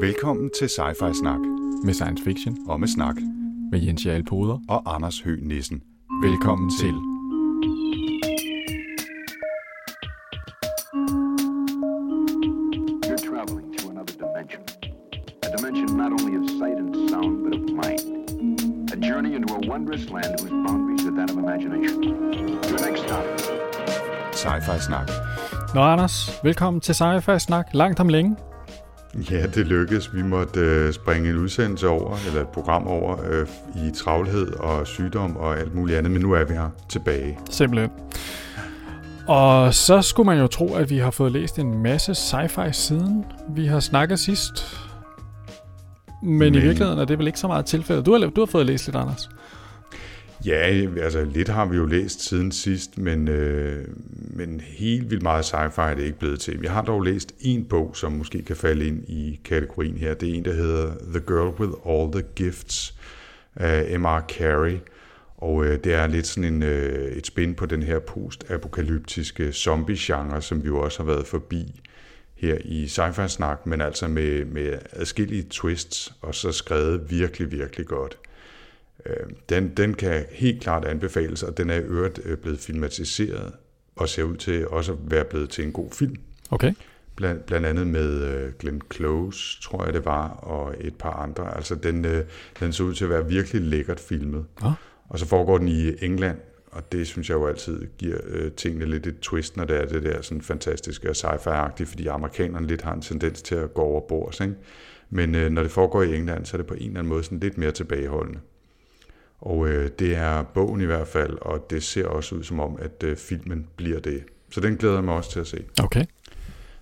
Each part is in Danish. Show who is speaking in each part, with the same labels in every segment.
Speaker 1: Velkommen til Sci-Fi Snak
Speaker 2: med science fiction
Speaker 1: og med snak
Speaker 2: med Jens Jarl Poder.
Speaker 1: og Anders Høgh Nissen.
Speaker 2: Velkommen til.
Speaker 3: You're traveling to another dimension. A dimension not only of sight and sound, but of mind. A journey into a wondrous land whose boundaries are that of imagination. Your next stop,
Speaker 1: Sci-Fi Snak.
Speaker 2: Nå Anders, velkommen til Sci-Fi Snak langt om længe.
Speaker 1: Ja, det lykkedes. Vi måtte øh, springe en udsendelse over, eller et program over, øh, i travlhed og sygdom og alt muligt andet, men nu er vi her tilbage.
Speaker 2: Simpelthen. Og så skulle man jo tro, at vi har fået læst en masse sci-fi siden vi har snakket sidst. Men, Men i virkeligheden er det vel ikke så meget tilfældet. Du har, du har fået læst lidt, Anders.
Speaker 1: Ja, altså lidt har vi jo læst siden sidst, men, øh, men helt vildt meget sci-fi er det ikke blevet til. Jeg har dog læst en bog, som måske kan falde ind i kategorien her. Det er en, der hedder The Girl with All the Gifts af M.R. Carey. Og øh, det er lidt sådan en, øh, et spin på den her post-apokalyptiske zombie-genre, som vi jo også har været forbi her i sci-fi snak, men altså med, med adskillige twists, og så skrevet virkelig, virkelig godt. Øh, Den, den kan helt klart anbefales, og den er i øvrigt øh, blevet filmatiseret, og ser ud til også at være blevet til en god film.
Speaker 2: Okay.
Speaker 1: Blandt, blandt andet med øh, Glenn Close, tror jeg det var, og et par andre. Altså den, øh, den så ud til at være virkelig lækkert filmet.
Speaker 2: Nå.
Speaker 1: Og så foregår den i England, og det synes jeg jo altid giver øh, tingene lidt et twist, når det er det der sådan fantastiske og sci-fi-agtige, fordi amerikanerne lidt har en tendens til at gå over bord, ikke? Men øh, når det foregår i England, så er det på en eller anden måde sådan lidt mere tilbageholdende. Og øh, det er bogen i hvert fald, og det ser også ud som om, at øh, filmen bliver det. Så den glæder jeg mig også til at se.
Speaker 2: Okay.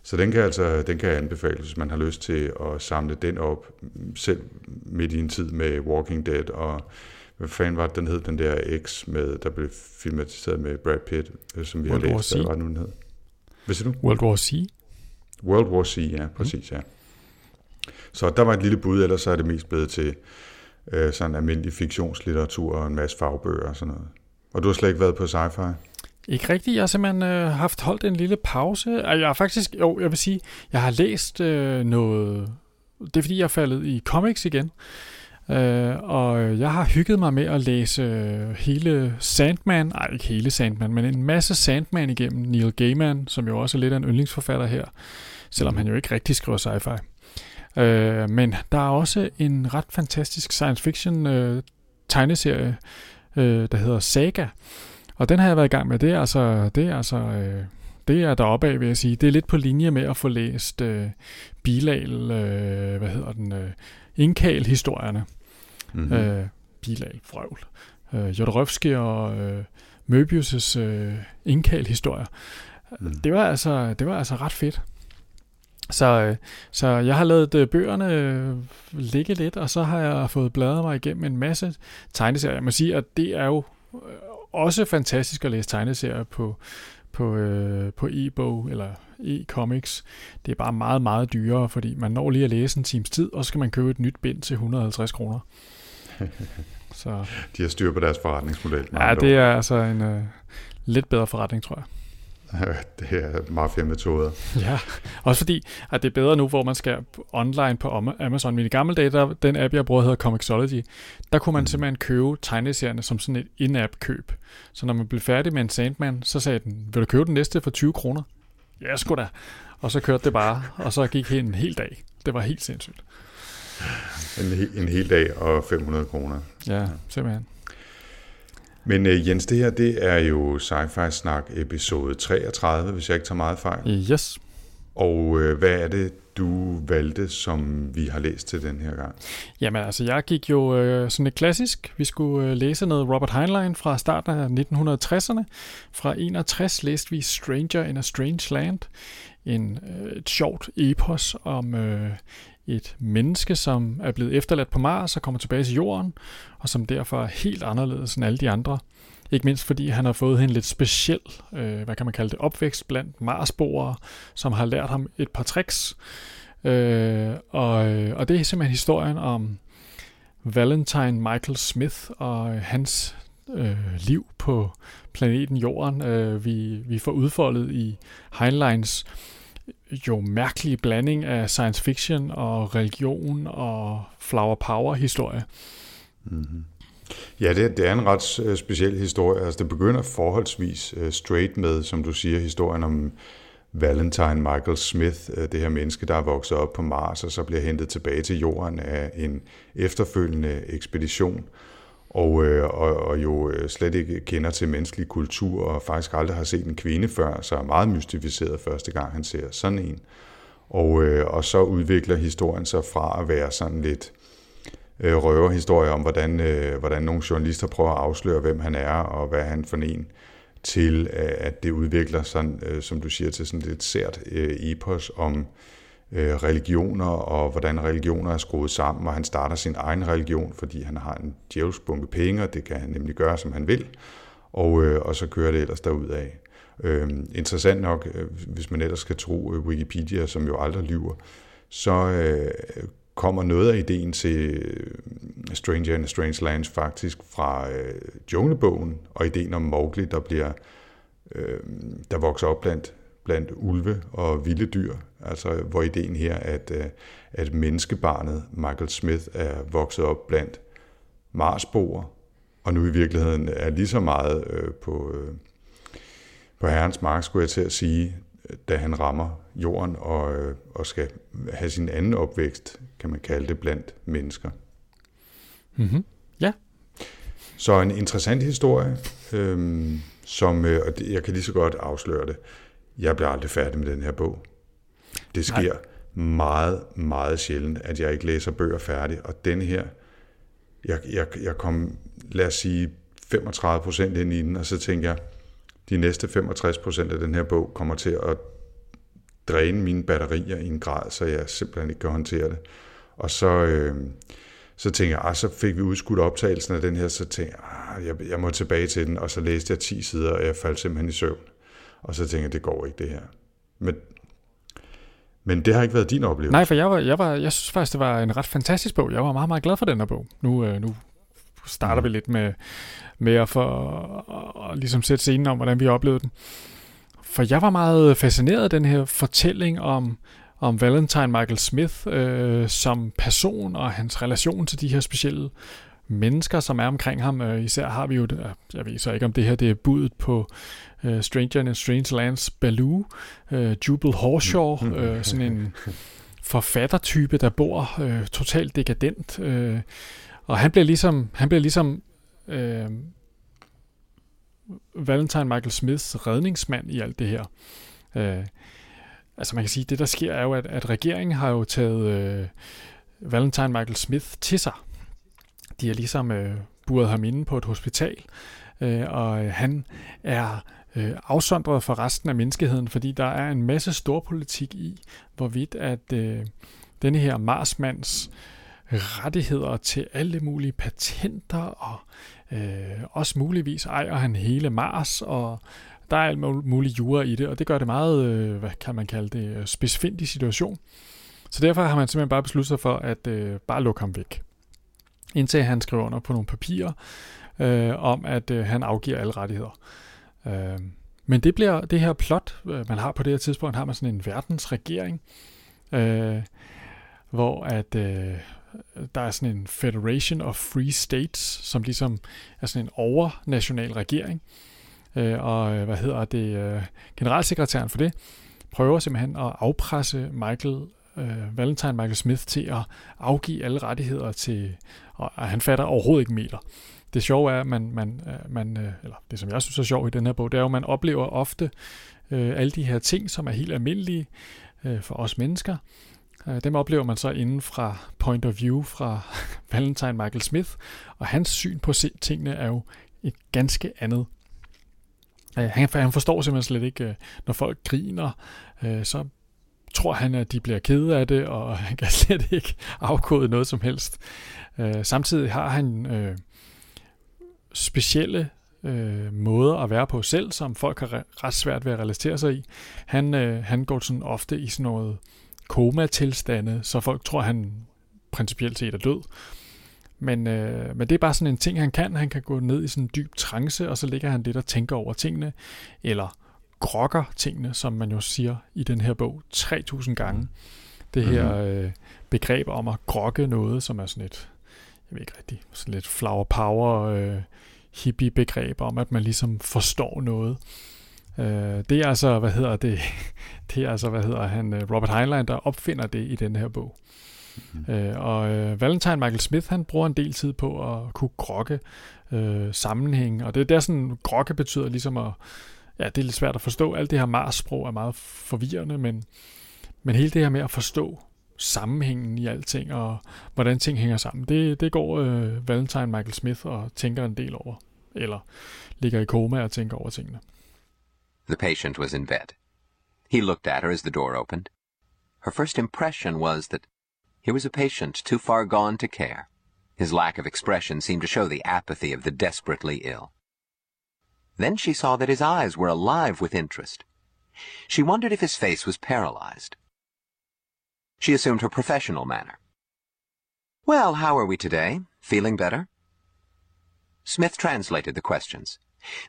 Speaker 1: Så den kan altså den kan anbefales, hvis man har lyst til at samle den op, selv midt i en tid med Walking Dead, og hvad fanden var det, den hed, den der X, med, der blev filmatiseret med Brad Pitt, øh, som vi
Speaker 2: World
Speaker 1: har læst. Hvad var den hed? Hvad siger du?
Speaker 2: World War C.
Speaker 1: World War C, ja, præcis, ja. Så der var et lille bud, ellers så er det mest blevet til øh, sådan almindelig fiktionslitteratur og en masse fagbøger og sådan noget. Og du har slet ikke været på sci-fi?
Speaker 2: Ikke rigtigt. Jeg har simpelthen øh, haft holdt en lille pause. Jeg har faktisk, jo, jeg vil sige, jeg har læst øh, noget... Det er fordi, jeg er faldet i comics igen. Øh, og jeg har hygget mig med at læse øh, hele Sandman, nej ikke hele Sandman, men en masse Sandman igennem Neil Gaiman, som jo også er lidt af en yndlingsforfatter her, selvom han jo ikke rigtig skriver sci-fi. Øh, men der er også en ret fantastisk science fiction øh, tegneserie, øh, der hedder Saga, og den har jeg været i gang med. Det er altså, det er altså, øh, det er deroppe af, vil jeg sige. Det er lidt på linje med at få læst øh, Bilal, øh, hvad hedder den, øh, Inkal-historierne.
Speaker 1: Mm-hmm.
Speaker 2: Mm. Øh, Bilal, frøvl. Øh, Jodorowsky og øh, Möbius' øh, Inkal-historier.
Speaker 1: Mm.
Speaker 2: Det var altså, det var altså ret fedt. Så, øh, så jeg har lavet øh, bøgerne øh, ligge lidt, og så har jeg fået bladret mig igennem en masse tegneserier. Jeg må sige, at det er jo også fantastisk at læse tegneserier på, på, øh, på e-bog eller e-comics. Det er bare meget, meget dyrere, fordi man når lige at læse en times tid, og så skal man købe et nyt bind til 150 kroner. Så
Speaker 1: De har styr på deres forretningsmodel.
Speaker 2: ja, det er altså en øh, lidt bedre forretning, tror jeg.
Speaker 1: det er mafia-metoder.
Speaker 2: Ja, også fordi, at det er bedre nu, hvor man skal online på Am- Amazon. Men i gamle dage, der, den app, jeg bruger, hedder Comixology, der kunne man
Speaker 1: Mm.
Speaker 2: simpelthen købe tegneserierne som sådan et in-app køb. Så når man blev færdig med en Sandman, så sagde den, vil du købe den næste for 20 kroner? Ja, sgu da. Og så kørte det bare, og så gik en hel dag. Det var helt sindssygt.
Speaker 1: En, en hel dag og 500 kroner.
Speaker 2: Ja, simpelthen.
Speaker 1: Men øh, Jens, det her, det er jo Sci-Fi Snak episode 33, hvis jeg ikke tager meget fejl.
Speaker 2: Yes.
Speaker 1: Og øh, hvad er det, du valgte, som vi har læst til den her gang?
Speaker 2: Jamen altså, jeg gik jo øh, sådan lidt klassisk. Vi skulle øh, læse noget Robert Heinlein fra starten af 1960'erne. Fra 61 læste vi Stranger in a Strange Land. En, øh, et sjovt epos om øh, et menneske, som er blevet efterladt på Mars og kommer tilbage til jorden, og som derfor er helt anderledes end alle de andre. Ikke mindst fordi han har fået en lidt speciel, øh, hvad kan man kalde det, opvækst blandt Marsboere, som har lært ham et par tricks. Øh, og, og det er simpelthen historien om Valentine Michael Smith og hans øh, liv på planeten Jorden. Øh, vi, vi får udfoldet i Heinleins jo mærkelig blanding af science fiction og religion og flower power historie.
Speaker 1: Mm-hmm. Ja, det, det er en ret øh, speciel historie. Altså, det begynder forholdsvis øh, straight med, som du siger, historien om Valentine Michael Smith, øh, det her menneske, der er vokset op på Mars, og så bliver hentet tilbage til jorden af en efterfølgende ekspedition, og, øh, og, og jo øh, slet ikke kender til menneskelig kultur, og faktisk aldrig har set en kvinde før, så er meget mystificeret første gang, han ser sådan en. Og, øh, og så udvikler historien sig fra at være sådan lidt øh, røverhistorie om, hvordan, øh, hvordan nogle journalister prøver at afsløre, hvem han er og hvad han for en, til øh, at det udvikler sig, øh, som du siger, til sådan lidt sært øh, epos om øh, Øh, religioner og hvordan religioner er skruet sammen, og han starter sin egen religion, fordi han har en djævelsk bunke penge, og det kan han nemlig gøre, som han vil, og, øh, og så kører det ellers af. Øh, interessant nok, øh, hvis man ellers skal tro øh, Wikipedia, som jo aldrig lyver, så øh, kommer noget af ideen til Stranger in a Strange Lands faktisk fra øh, junglebogen, og ideen om Mowgli, der bliver øh, der vokser op blandt, blandt ulve og vilde dyr. Altså, hvor ideen her, at, øh, at menneskebarnet Michael Smith er vokset op blandt marsboer, og nu i virkeligheden er lige så meget øh, på, øh, på herrens mark, skulle jeg til at sige, da han rammer jorden og, øh, og skal have sin anden opvækst, kan man kalde det, blandt mennesker.
Speaker 2: Mm-hmm. Ja.
Speaker 1: Så en interessant historie, øhm, som, øh, og det, jeg kan lige så godt afsløre det. Jeg bliver aldrig færdig med den her bog. Det sker Nej. meget, meget sjældent, at jeg ikke læser bøger færdig, og den her, jeg, jeg, jeg kom, lad os sige, 35 procent ind i den, og så tænker jeg, de næste 65 procent af den her bog kommer til at dræne mine batterier i en grad, så jeg simpelthen ikke kan håndtere det. Og så, øh, så tænkte jeg, ah, så fik vi udskudt optagelsen af den her, så tænkte jeg, ah, jeg, jeg må tilbage til den, og så læste jeg 10 sider, og jeg faldt simpelthen i søvn. Og så tænkte jeg, det går ikke det her. Men, men det har ikke været din oplevelse.
Speaker 2: Nej, for jeg, var, jeg, var, jeg synes faktisk, det var en ret fantastisk bog. Jeg var meget, meget glad for den her bog. Nu, øh, nu starter mm. vi lidt med, med at, at, at ligesom sætte scenen om, hvordan vi oplevede den. For jeg var meget fascineret af den her fortælling om, om Valentine Michael Smith øh, som person og hans relation til de her specielle mennesker, som er omkring ham. Øh, især har vi jo, jeg ved så ikke om det her det er budet på øh, Stranger in a Strange Lands Baloo, øh, Jubal Horshaw, mm. øh, sådan en forfattertype, der bor øh, totalt dekadent. Øh, og han bliver ligesom, han bliver ligesom øh, Valentine Michael Smiths redningsmand i alt det her. Øh, altså man kan sige, det der sker er jo, at, at regeringen har jo taget øh, Valentine Michael Smith til sig. De har ligesom øh, buret ham inde på et hospital, øh, og øh, han er øh, afsondret fra resten af menneskeheden, fordi der er en masse storpolitik i, hvorvidt at øh, denne her Marsmands rettigheder til alle mulige patenter og Øh, også muligvis ejer han hele Mars, og der er alt muligt jura i det, og det gør det meget, øh, hvad kan man kalde det, øh, specifikt i situation. Så derfor har man simpelthen bare besluttet sig for at øh, bare lukke ham væk. Indtil han skriver under på nogle papirer øh, om, at øh, han afgiver alle rettigheder. Øh, men det bliver det her plot, øh, man har på det her tidspunkt, har man sådan en verdensregering, øh, hvor at øh, der er sådan en Federation of Free States, som ligesom er sådan en overnational regering. Øh, og øh, hvad hedder det? Øh, generalsekretæren for det prøver simpelthen at afpresse Michael øh, Valentine Michael Smith til at afgive alle rettigheder til, og, og han fatter overhovedet ikke meter. Det sjove er, at man, man, øh, man øh, eller det som jeg synes er sjovt i den her bog, det er jo, at man oplever ofte øh, alle de her ting, som er helt almindelige øh, for os mennesker, Øh, dem oplever man så inden fra point of view fra Valentine Michael Smith, og hans syn på tingene er jo et ganske andet. Øh, han, han forstår simpelthen slet ikke, øh, når folk griner, øh, så tror han, at de bliver kede af det, og han kan slet ikke afkode noget som helst. Samtidig har han specielle øh, måder at være på selv, som folk har ret svært ved at relatere sig i. Han, øh, han går sådan ofte i sådan noget koma-tilstande, så folk tror, han principielt set er død. Men, øh, men det er bare sådan en ting, han kan. Han kan gå ned i sådan en dyb trance, og så ligger han lidt og tænker over tingene, eller grokker tingene, som man jo siger i den her bog 3000 gange. Det her øh, begreb om at grokke noget, som er sådan et, jeg ved ikke rigtigt, sådan lidt flower power øh, hippie begreb om, at man ligesom forstår noget. Øh, det er altså, hvad hedder det, det er altså, hvad hedder han, øh, Robert Heinlein, der opfinder det i den her bog. Mm. Øh, og øh, Valentine Michael Smith, han bruger en del tid på at kunne grokke øh, sammenhæng, og det er der sådan, grokke betyder ligesom at, ja, det er lidt svært at forstå. Alt det her Mars-sprog er meget forvirrende, men, men hele det her med at forstå sammenhængen i alting, og hvordan ting hænger sammen, det, det går øh, Valentine Michael Smith og tænker en del over, eller ligger i koma og tænker over tingene.
Speaker 4: The patient was in bed. He looked at her as the door opened. Her first impression was that Here was a patient too far gone to care. His lack of expression seemed to show the apathy of the desperately ill. Then she saw that his eyes were alive with interest. She wondered if his face was paralyzed. She assumed her professional manner. Well, how are we today? Feeling better? Smith translated the questions.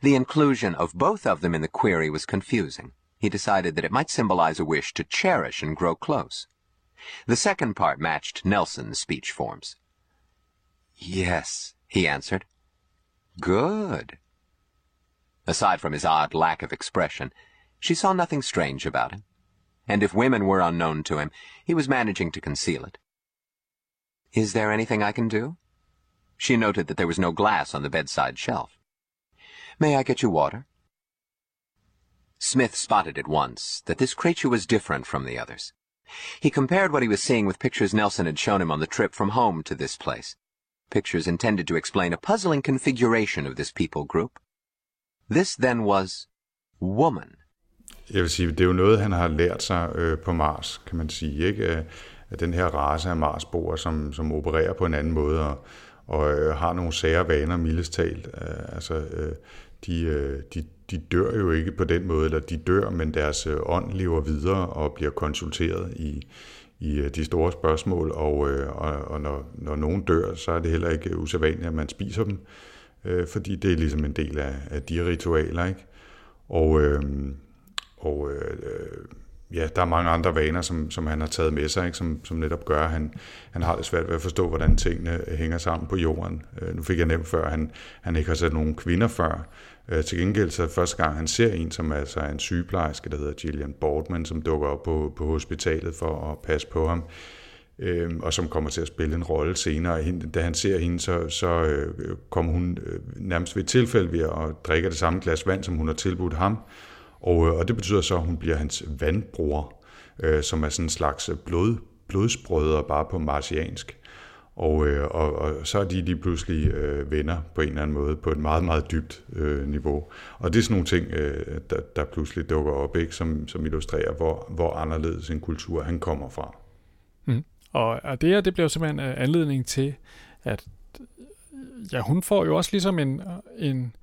Speaker 4: The inclusion of both of them in the query was confusing. He decided that it might symbolize a wish to cherish and grow close. The second part matched Nelson's speech forms. Yes, he answered. Good. Aside from his odd lack of expression, she saw nothing strange about him. And if women were unknown to him, he was managing to conceal it. Is there anything I can do? She noted that there was no glass on the bedside shelf. May I get you water? Smith spotted at once that this creature was different from the others. He compared what he was seeing with pictures Nelson had shown him on the trip from home to this place. Pictures intended to explain a puzzling configuration of this people group. This then was woman.
Speaker 1: Jeg vil sige, det er jo noget, han har lært sig øh, på Mars, kan man sige, ikke? At den her race af Marsboer, som, som opererer på en anden måde og, og øh, har nogle sære vaner, mildest talt. Øh, altså, øh, de, øh, de, de dør jo ikke på den måde, eller de dør, men deres øh, ånd lever videre og bliver konsulteret i, i øh, de store spørgsmål, og, øh, og, og når, når nogen dør, så er det heller ikke usædvanligt, at man spiser dem, øh, fordi det er ligesom en del af, af de ritualer, ikke? Og, øh, og øh, øh, ja, der er mange andre vaner, som, som han har taget med sig, ikke? Som, som netop gør, at han, han har det svært ved at forstå, hvordan tingene øh, hænger sammen på jorden. Øh, nu fik jeg nævnt før, at han, han ikke har set nogen kvinder før. Øh, til gengæld så første gang, han ser en, som altså er en sygeplejerske, der hedder Gillian Boardman, som dukker op på, på hospitalet for at passe på ham, øh, og som kommer til at spille en rolle senere. Da han ser hende, så, så øh, kommer hun øh, nærmest ved et tilfælde ved at drikke det samme glas vand, som hun har tilbudt ham, øh, og øh, og det betyder så, at hun bliver hans vandbror, øh, som er sådan en slags blod, blodsbrødre bare på marsiansk. Og, øh, og, og så er de lige pludselig øh, venner på en eller anden måde, på et meget, meget dybt øh, niveau. Og det er sådan nogle ting, øh, der, der pludselig dukker op, ikke, som, som illustrerer, hvor, hvor anderledes en kultur han kommer fra.
Speaker 2: Mm. Og, og det her, det bliver simpelthen øh, anledning til, at ja, hun får jo også ligesom en, en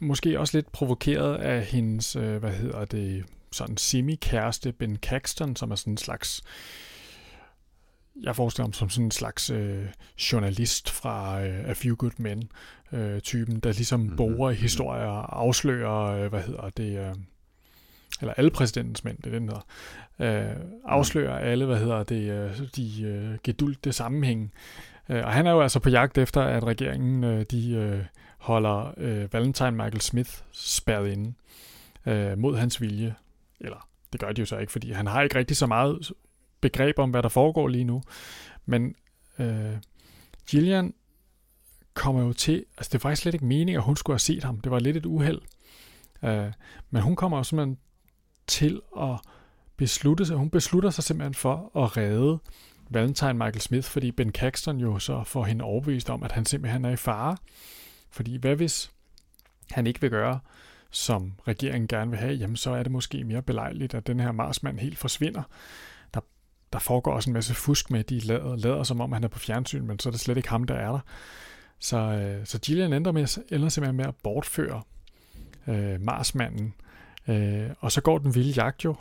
Speaker 2: måske også lidt provokeret af hendes, øh, hvad hedder det, sådan semi-kæreste Ben Caxton, som er sådan en slags jeg forestiller mig som sådan en slags øh, journalist fra øh, A Few Good Men øh, typen, der ligesom mm-hmm. borer i mhm. historier og afslører, øh, hvad hedder det, øh, eller alle præsidentens mænd, det er den der, øh, afslører mm. alle, hvad hedder det, øh, de øh, gedulte sammenhæng. Øh, og han er jo altså på jagt efter, at regeringen, øh, de øh, holder øh, Valentine Michael Smith spærret inde øh, mod hans vilje. Eller det gør de jo så ikke, fordi han har ikke rigtig så meget begreb om, hvad der foregår lige nu. Men øh, Gillian kommer jo til, altså det var faktisk slet ikke meningen, at hun skulle have set ham. Det var lidt et uheld. Øh, men hun kommer jo simpelthen til at beslutte sig, hun beslutter sig simpelthen for at redde Valentine Michael Smith, fordi Ben Caxton jo så får hende overbevist om, at han simpelthen er i fare. Fordi hvad hvis han ikke vil gøre, som regeringen gerne vil have, jamen så er det måske mere belejligt, at den her Marsmand helt forsvinder. Der der foregår også en masse fusk med, at de lader, lader som om, han er på fjernsyn, men så er det slet ikke ham, der er der. Så, øh, så Gillian ender, med, ender simpelthen med at bortføre øh, Marsmanden, øh, og så går den vilde jagt jo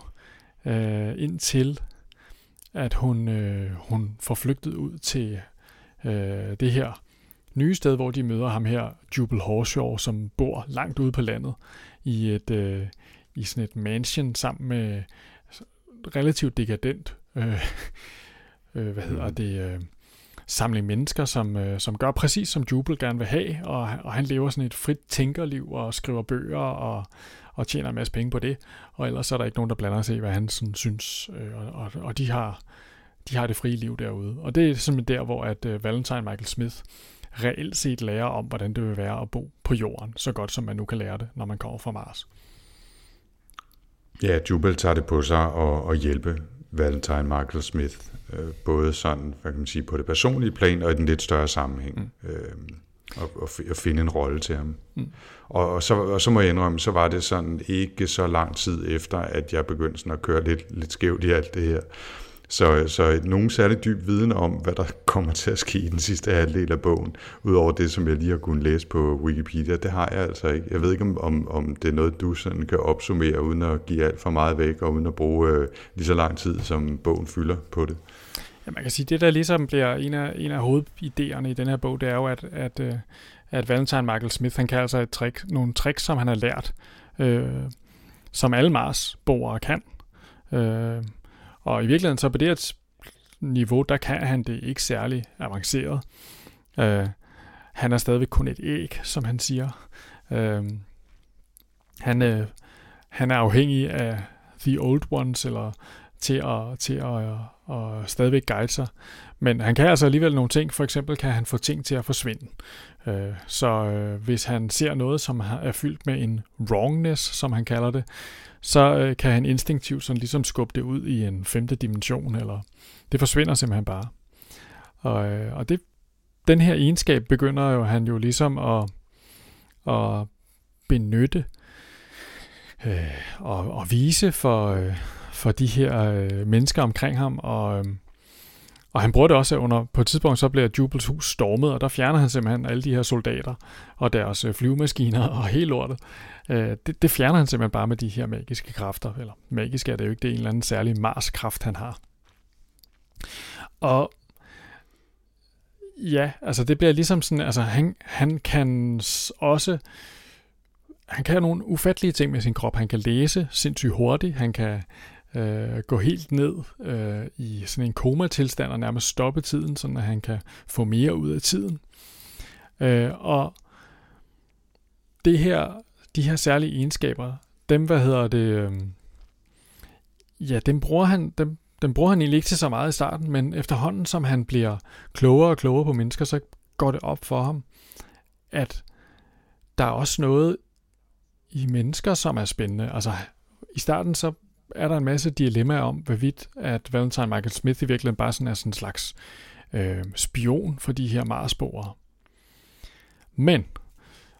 Speaker 2: øh, indtil, at hun, øh, hun får flygtet ud til øh, det her nye sted, hvor de møder ham her, Jubal Horshaw, som bor langt ude på landet i et øh, i sådan et mansion sammen med relativt dekadent øh, øh, hvad hedder det øh, samling mennesker, som, øh, som gør præcis som Jubel gerne vil have, og, og han lever sådan et frit tænkerliv og skriver bøger og, og tjener en masse penge på det, og ellers er der ikke nogen, der blander sig i, hvad han sådan synes, øh, og, og, og de har de har det frie liv derude. Og det er simpelthen der, hvor at uh, Valentine Michael Smith reelt set lærer om, hvordan det vil være at bo på jorden, så godt som man nu kan lære det, når man kommer fra Mars.
Speaker 1: Ja, Jubel tager det på sig at, at hjælpe Valentine Michael Smith, øh, både sådan, hvad kan man sige, på det personlige plan og i den lidt større sammenhæng, mm. øh, og, og, og finde en rolle til ham. Mm. Og, og, så, og så må jeg indrømme, så var det sådan ikke så lang tid efter, at jeg begyndte sådan at køre lidt, lidt skævt i alt det her. Så, så nogen særlig dyb viden om, hvad der kommer til at ske i den sidste halvdel af bogen, udover det, som jeg lige har kunnet læse på Wikipedia, det har jeg altså ikke. Jeg ved ikke, om, om det er noget, du sådan kan opsummere, uden at give alt for meget væk, og uden at bruge øh, lige så lang tid, som bogen fylder på det.
Speaker 2: Ja, man kan sige, det der ligesom bliver en af, en af hovedidéerne i den her bog, det er jo, at, at, øh, at Valentine Michael Smith, han kan altså et trick, nogle tricks, som han har lært, øh, som alle Mars-borgere kan. Øh, og i virkeligheden, så på det her niveau, der kan han det ikke særlig avanceret. Øh, han er stadigvæk kun et æg, som han siger. Øh, han, øh, han er afhængig af The Old Ones, eller til at, til at, at, at stadigvæk guide sig. Men han kan altså alligevel nogle ting. For eksempel kan han få ting til at forsvinde. Øh, så øh, hvis han ser noget, som er fyldt med en wrongness, som han kalder det, så øh, kan han instinktivt sådan ligesom skubbe det ud i en femte dimension, eller det forsvinder simpelthen bare. Og, øh, og det, den her egenskab begynder jo han jo ligesom at, at benytte øh, og, og vise for, øh, for de her øh, mennesker omkring ham, og, øh, og han bruger det også under, på et tidspunkt så bliver Jubels hus stormet, og der fjerner han simpelthen alle de her soldater og deres øh, flyvemaskiner og helt lortet. Øh, det, det fjerner han simpelthen bare med de her magiske kræfter. Eller magisk er det jo ikke, det er en eller anden særlig Mars-kraft, han har. Og ja, altså det bliver ligesom sådan, altså han, han kan også, han kan nogle ufattelige ting med sin krop. Han kan læse sindssygt hurtigt, han kan øh, gå helt ned øh, i sådan en komatilstand og nærmest stoppe tiden, så at han kan få mere ud af tiden. Øh, og det her, de her særlige egenskaber, dem, hvad hedder det, øh, ja, dem bruger han, dem, dem bruger han egentlig ikke til så meget i starten, men efterhånden, som han bliver klogere og klogere på mennesker, så går det op for ham, at der er også noget i mennesker, som er spændende. Altså, i starten så er der en masse dilemmaer om, hvorvidt at Valentine Michael Smith i virkeligheden bare sådan er sådan en slags øh, spion for de her Marsboere. Men,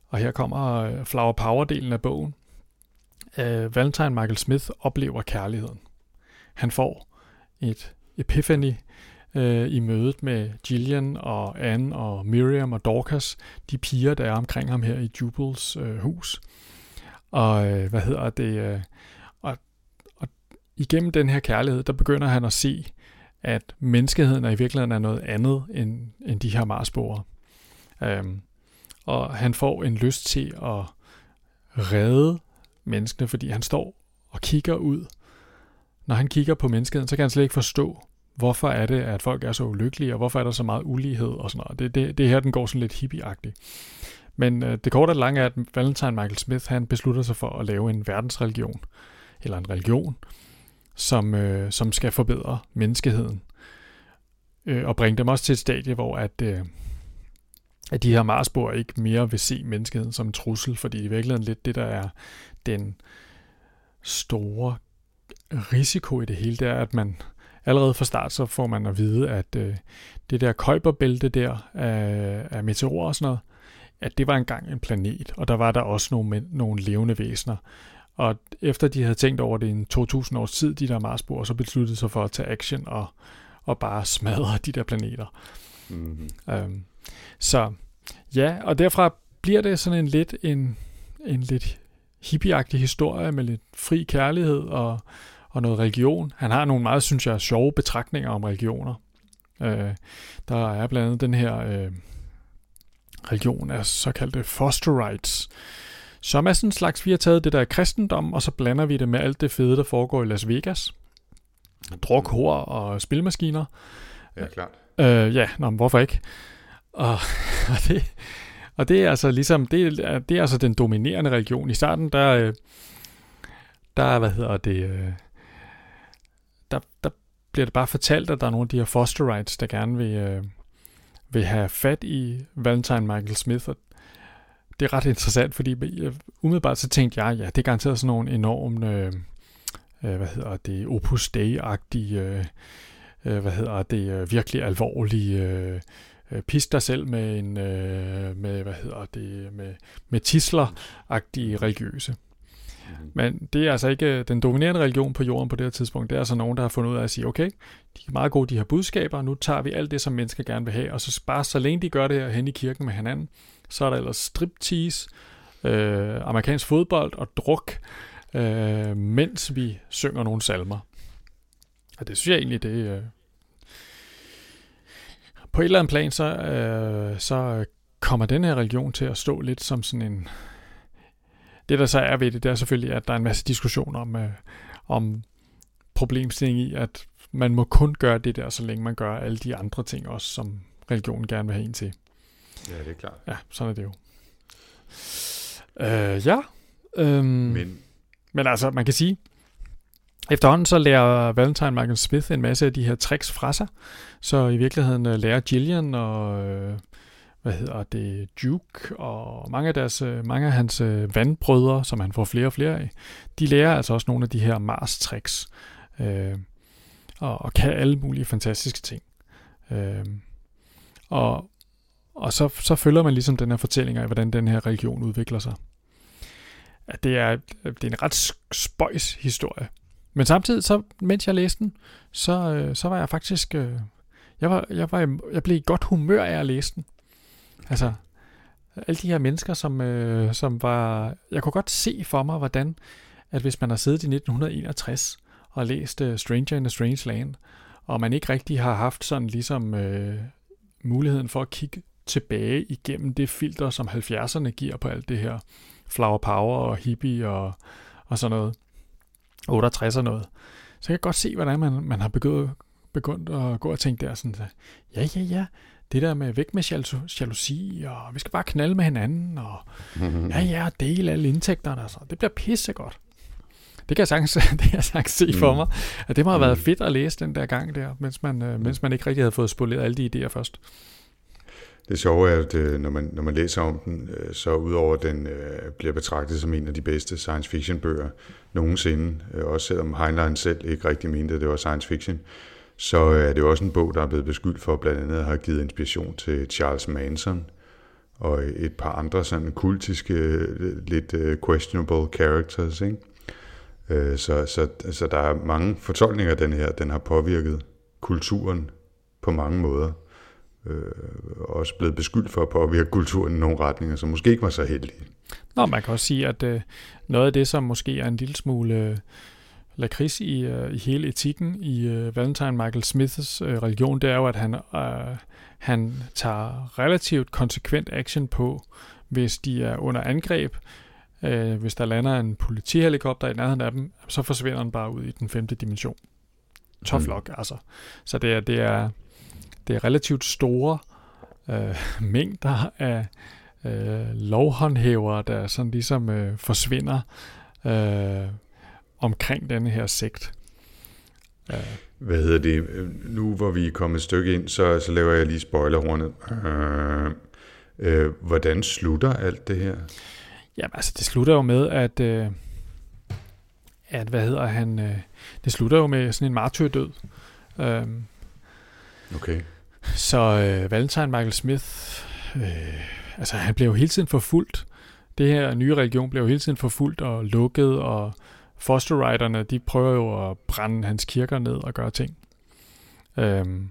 Speaker 2: og her kommer øh, Flower Power-delen af bogen, øh, Valentine Michael Smith oplever kærligheden. Han får et epiphany øh, i mødet med Gillian og Anne og Miriam og Dorcas, de piger, der er omkring ham her i Jubels øh, hus. Og øh, hvad hedder det? Øh, igennem den her kærlighed, der begynder han at se, at menneskeheden er i virkeligheden er noget andet end, end de her marsborer. Øhm, og han får en lyst til at redde menneskene, fordi han står og kigger ud. Når han kigger på menneskeheden, så kan han slet ikke forstå, hvorfor er det, at folk er så ulykkelige, og hvorfor er der så meget ulighed og sådan noget. Det, det, det her, den går sådan lidt hippieagtigt. Men øh, det korte og lange er, at Valentine Michael Smith, han beslutter sig for at lave en verdensreligion, eller en religion, som, øh, som skal forbedre menneskeheden. Øh, og bringe dem også til et stadie, hvor at, øh, at de her Marsboer ikke mere vil se menneskeheden som en trussel, fordi i virkeligheden lidt det, der er den store risiko i det hele, det er, at man allerede fra start, så får man at vide, at øh, det der køjberbælte der af, af meteorer og sådan noget, at det var engang en planet, og der var der også nogle, nogle levende væsener. Og efter de havde tænkt over det i en 2000 års tid, de der Marsboer, så besluttede sig for at tage action og, og bare smadre de der planeter. Mm-hmm. Øhm, så ja, og derfra bliver det sådan en lidt en, en lidt hippieagtig historie med lidt fri kærlighed og, og noget religion. Han har nogle meget, synes jeg, sjove betragtninger om religioner. Øh, der er blandt andet den her øh, religion af såkaldte foster rights, som er sådan en slags, vi har taget det der kristendom, og så blander vi det med alt det fede, der foregår i Las Vegas. Druk, hår og spilmaskiner.
Speaker 1: Ja, klart.
Speaker 2: Øh, ja, nå, men hvorfor ikke? Og, og, det, og det er altså ligesom, det er, det er altså den dominerende religion. I starten, der, øh, der hvad hedder det, øh, der, der bliver det bare fortalt, at der er nogle af de her foster rights, der gerne vil, øh, vil have fat i Valentine Michael Smith. Og det er ret interessant, fordi øh, umiddelbart så tænkte jeg, ja, det er garanteret sådan nogle enorme, øh, øh, hvad hedder det, Opus Dei-agtige, øh, øh hvad hedder det, virkelig alvorlige, øh, øh, pis dig selv med en, øh, med, hvad hedder det, med, med tisler-agtige religiøse. Mm-hmm. Men det er altså ikke øh, den dominerende religion på jorden på det her tidspunkt. Det er altså nogen, der har fundet ud af at sige, okay, de er meget gode, de her budskaber, nu tager vi alt det, som mennesker gerne vil have, og så bare så længe de gør det her hen i kirken med hinanden, så er der ellers striptease, øh, amerikansk fodbold og druk, øh, mens vi synger nogle salmer. Og det synes jeg egentlig, det øh, på et eller andet plan, så, øh, så kommer den her religion til at stå lidt som sådan en... Det, der så er ved det, det er selvfølgelig, at der er en masse diskussion om, øh, om problemstilling i, at man må kun gøre det der, så længe man gør alle de andre ting også, som religionen gerne vil have en til.
Speaker 1: Ja, det er klart.
Speaker 2: Ja, sådan er det jo. Øh, ja. Øhm,
Speaker 1: Men,
Speaker 2: men altså, man kan sige, efterhånden så lærer Valentine Michael Smith en masse af de her tricks fra sig. Så i virkeligheden øh, lærer Gillian og øh, hvad hedder det, Duke og mange af, deres, øh, mange af hans øh, vandbrødre, som han får flere og flere af, de lærer altså også nogle af de her Mars-tricks. Øh, og, og kan alle mulige fantastiske ting. Øh, og og så, så følger man ligesom den her fortælling af, hvordan den her religion udvikler sig. At det er, det er en ret spøjs historie. Men samtidig, så, mens jeg læste den, så, øh, så var jeg faktisk... Jeg, var, jeg, var, jeg blev i godt humør af at læse den. Altså, alle de her mennesker, som, øh, som var... Jeg kunne godt se for mig, hvordan, at hvis man har siddet i 1961 og læst uh, Stranger in a Strange Land, og man ikke rigtig har haft sådan ligesom øh, muligheden for at kigge tilbage igennem det filter, som 70'erne giver på alt det her flower power og hippie og, og sådan noget, 68 og noget, så jeg kan godt se, hvordan man, man har begyndt, begyndt at gå og tænke der sådan, ja, ja, ja, det der med væk med jalousi, og vi skal bare knalde med hinanden, og ja, ja, dele alle indtægterne, og så. det bliver pissegodt. Det kan jeg sagtens, det kan jeg sagtens se for mm. mig, at det må have været mm. fedt at læse den der gang der, mens man, øh, mens man ikke rigtig havde fået spoleret alle de idéer først.
Speaker 1: Det sjove er, at øh, når man, når man læser om den, øh, så udover at den øh, bliver betragtet som en af de bedste science fiction bøger nogensinde, også selvom Heinlein selv ikke rigtig mente, at det var science fiction, så øh, er det også en bog, der er blevet beskyldt for blandt andet at have givet inspiration til Charles Manson og et par andre sådan kultiske, øh, lidt øh, questionable characters. Ikke? Så, så, så der er mange fortolkninger af den her, den har påvirket kulturen på mange måder øh, også blevet beskyldt for at påvirke kulturen i nogle retninger, som måske ikke var så heldige.
Speaker 2: Nå, man kan også sige, at øh, noget af det, som måske er en lille smule øh, lakrids i, øh, i hele etikken i øh, Valentine Michael Smiths øh, religion, det er jo, at han, øh, han tager relativt konsekvent action på, hvis de er under angreb. Øh, hvis der lander en politihelikopter i nærheden af dem, så forsvinder han bare ud i den femte dimension. Tough mm. luck, altså. Så det er, det er, det er relativt store øh, mængder af øh, lovhåndhævere, der sådan ligesom øh, forsvinder øh, omkring denne her sekt.
Speaker 1: Øh. Hvad hedder det? Nu hvor vi er kommet et stykke ind, så, så laver jeg lige spoilerhornet. Øh, øh, hvordan slutter alt det her?
Speaker 2: Jamen altså, det slutter jo med, at, øh, at hvad hedder han, øh, det slutter jo med sådan en martyrdød. Øh,
Speaker 1: okay.
Speaker 2: Så øh, Valentine Michael Smith, øh, altså han blev jo hele tiden forfulgt. Det her nye religion blev jo hele tiden forfulgt og lukket, og fosterriderne, de prøver jo at brænde hans kirker ned og gøre ting. Øhm,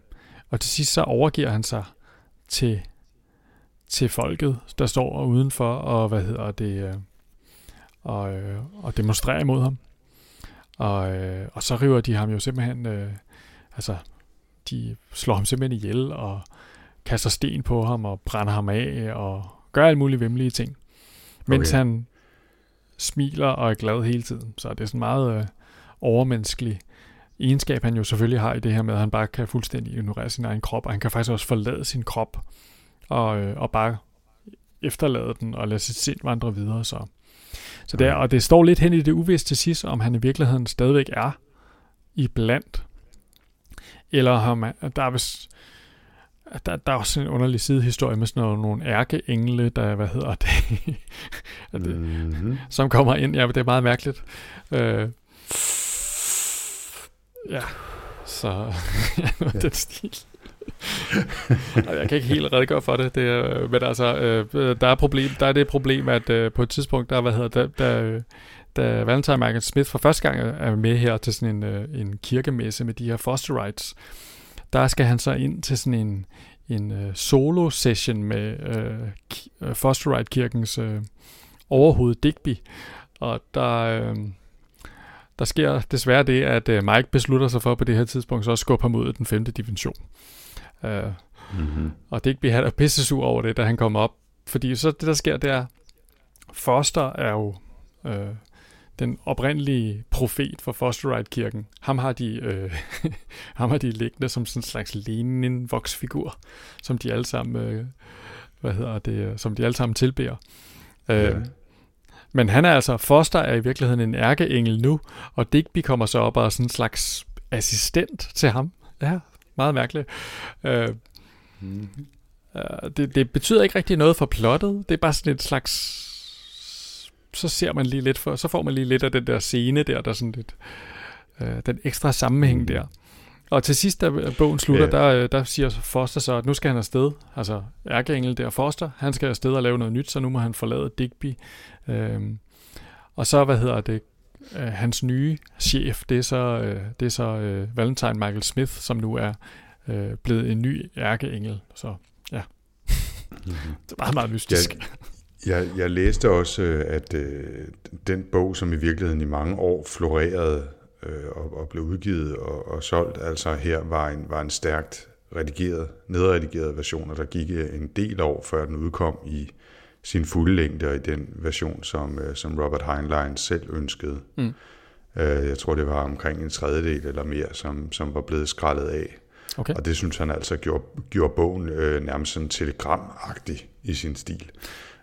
Speaker 2: og til sidst så overgiver han sig til, til folket, der står udenfor og, hvad hedder det, øh, og, øh, og demonstrerer imod ham. Og, øh, og så river de ham jo simpelthen, øh, altså de slår ham simpelthen ihjel og kaster sten på ham og brænder ham af og gør alle mulige vemmelige ting. Mens okay. han smiler og er glad hele tiden. Så det er sådan meget øh, overmenneskelig egenskab, han jo selvfølgelig har i det her med, at han bare kan fuldstændig ignorere sin egen krop, og han kan faktisk også forlade sin krop og, øh, og bare efterlade den og lade sit sind vandre videre. Så, så det er, og det står lidt hen i det uviste til sidst, om han i virkeligheden stadigvæk er i blandt, eller om der er vist, der, der er også en underlig sidehistorie med sådan noget, nogle ærkeengle, der, hvad hedder det, det mm-hmm. som kommer ind. Ja, det er meget mærkeligt. Øh, ja, så ja, noget ja. den stil. jeg kan ikke helt redegøre for det, det er, men altså, øh, der er, problem, der er det problem, at øh, på et tidspunkt, der, hvad hedder, der, der, da Valentine Michael Smith for første gang er med her til sådan en, øh, en kirkemesse med de her foster rights, der skal han så ind til sådan en, en uh, solo session med uh, Foster Right Kirkens uh, overhoved Digby. Og der, uh, der sker desværre det, at uh, Mike beslutter sig for på det her tidspunkt så at skubbe ham ud af den femte dimension. Uh, mm-hmm. Og Digby han er pissesur over det, da han kommer op. Fordi så det, der sker, det er, Foster er jo uh, den oprindelige profet for Fosterite-kirken, ham har de, øh, ham har de liggende som sådan en slags Lenin-voksfigur, som de alle sammen, øh, hvad hedder det, som de alle sammen tilbeder. Ja. Øh, men han er altså, Foster er i virkeligheden en ærkeengel nu, og Digby kommer så op og er sådan en slags assistent til ham. Ja, meget mærkeligt. Øh, mm. øh, det, det betyder ikke rigtig noget for plottet. Det er bare sådan et slags så ser man lige lidt for, så får man lige lidt af den der scene der, der er sådan lidt, øh, den ekstra sammenhæng mm. der. Og til sidst, da bogen slutter, yeah. der, øh, der siger Foster så, at nu skal han afsted. Altså, ærkeengel der Foster, han skal afsted og lave noget nyt, så nu må han forlade Digby. Øhm, og så, hvad hedder det, øh, hans nye chef, det er så, øh, det er så øh, Valentine Michael Smith, som nu er øh, blevet en ny ærkeengel. Så ja, mm-hmm. det er meget, meget mystisk.
Speaker 1: Ja, jeg, jeg læste også, øh, at øh, den bog, som i virkeligheden i mange år florerede øh, og, og blev udgivet og, og solgt, altså her var en, var en stærkt redigeret, nedredigeret version, og der gik øh, en del år, før den udkom i sin fulde længde og i den version, som, øh, som Robert Heinlein selv ønskede. Mm. Øh, jeg tror, det var omkring en tredjedel eller mere, som, som var blevet skrællet af. Okay. Og det synes han altså gjorde, gjorde bogen øh, nærmest sådan telegramagtig i sin stil.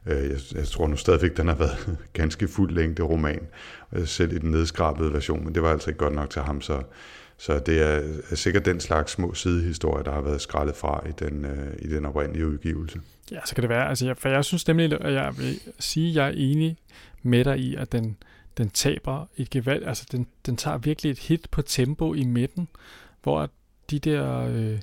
Speaker 1: Øh, jeg, jeg tror nu stadigvæk, den har været ganske fuld længde roman, øh, selv i den nedskrabede version, men det var altså ikke godt nok til ham, så, så det er, er sikkert den slags små sidehistorier, der har været skrællet fra i den, øh, i den oprindelige udgivelse.
Speaker 2: Ja, så kan det være. Altså, jeg, for jeg synes nemlig, at jeg vil sige, at jeg er enig med dig i, at den, den taber et gevald. Altså, den, den tager virkelig et hit på tempo i midten, hvor de der... Øh,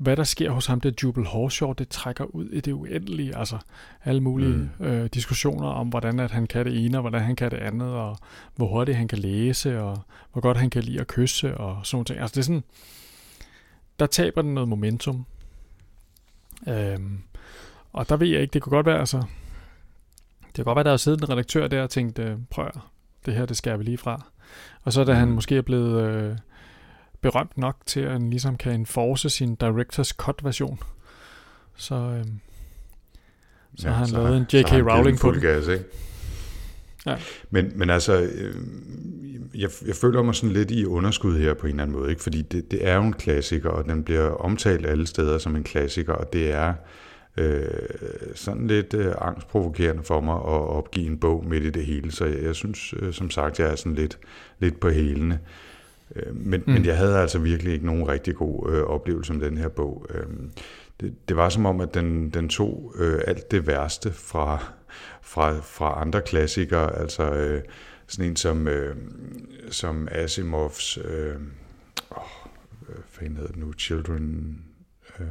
Speaker 2: hvad der sker hos ham, det Jubal Horshaw, det trækker ud i det uendelige. Altså alle mulige mm. øh, diskussioner om, hvordan at han kan det ene, og hvordan han kan det andet, og hvor hurtigt han kan læse, og hvor godt han kan lide at kysse, og sådan noget. Altså det er sådan, der taber den noget momentum. Øhm, og der ved jeg ikke, det kunne godt være, altså, det kunne godt være, der har siddet en redaktør der og tænkt, øh, prøv det her, det skal vi lige fra. Og så da mm. han måske er blevet... Øh, berømt nok til, at han ligesom kan enforce sin Directors Cut-version. Så, øhm, så ja, har han så lavet en J.K. Rowling på
Speaker 1: det. Gas, ikke? Ja. Men, men altså, øh, jeg, jeg føler mig sådan lidt i underskud her på en eller anden måde, ikke? fordi det, det er jo en klassiker, og den bliver omtalt alle steder som en klassiker, og det er øh, sådan lidt øh, angstprovokerende for mig at opgive en bog midt i det hele, så jeg, jeg synes øh, som sagt, jeg er sådan lidt, lidt på hælene. Øh, men, mm. men jeg havde altså virkelig ikke nogen rigtig god øh, oplevelse med den her bog. Øh, det, det var som om, at den, den tog øh, alt det værste fra, fra, fra andre klassikere, altså øh, sådan en som, øh, som Asimovs, øh, oh, hvad fanden hedder det nu, Children, øh,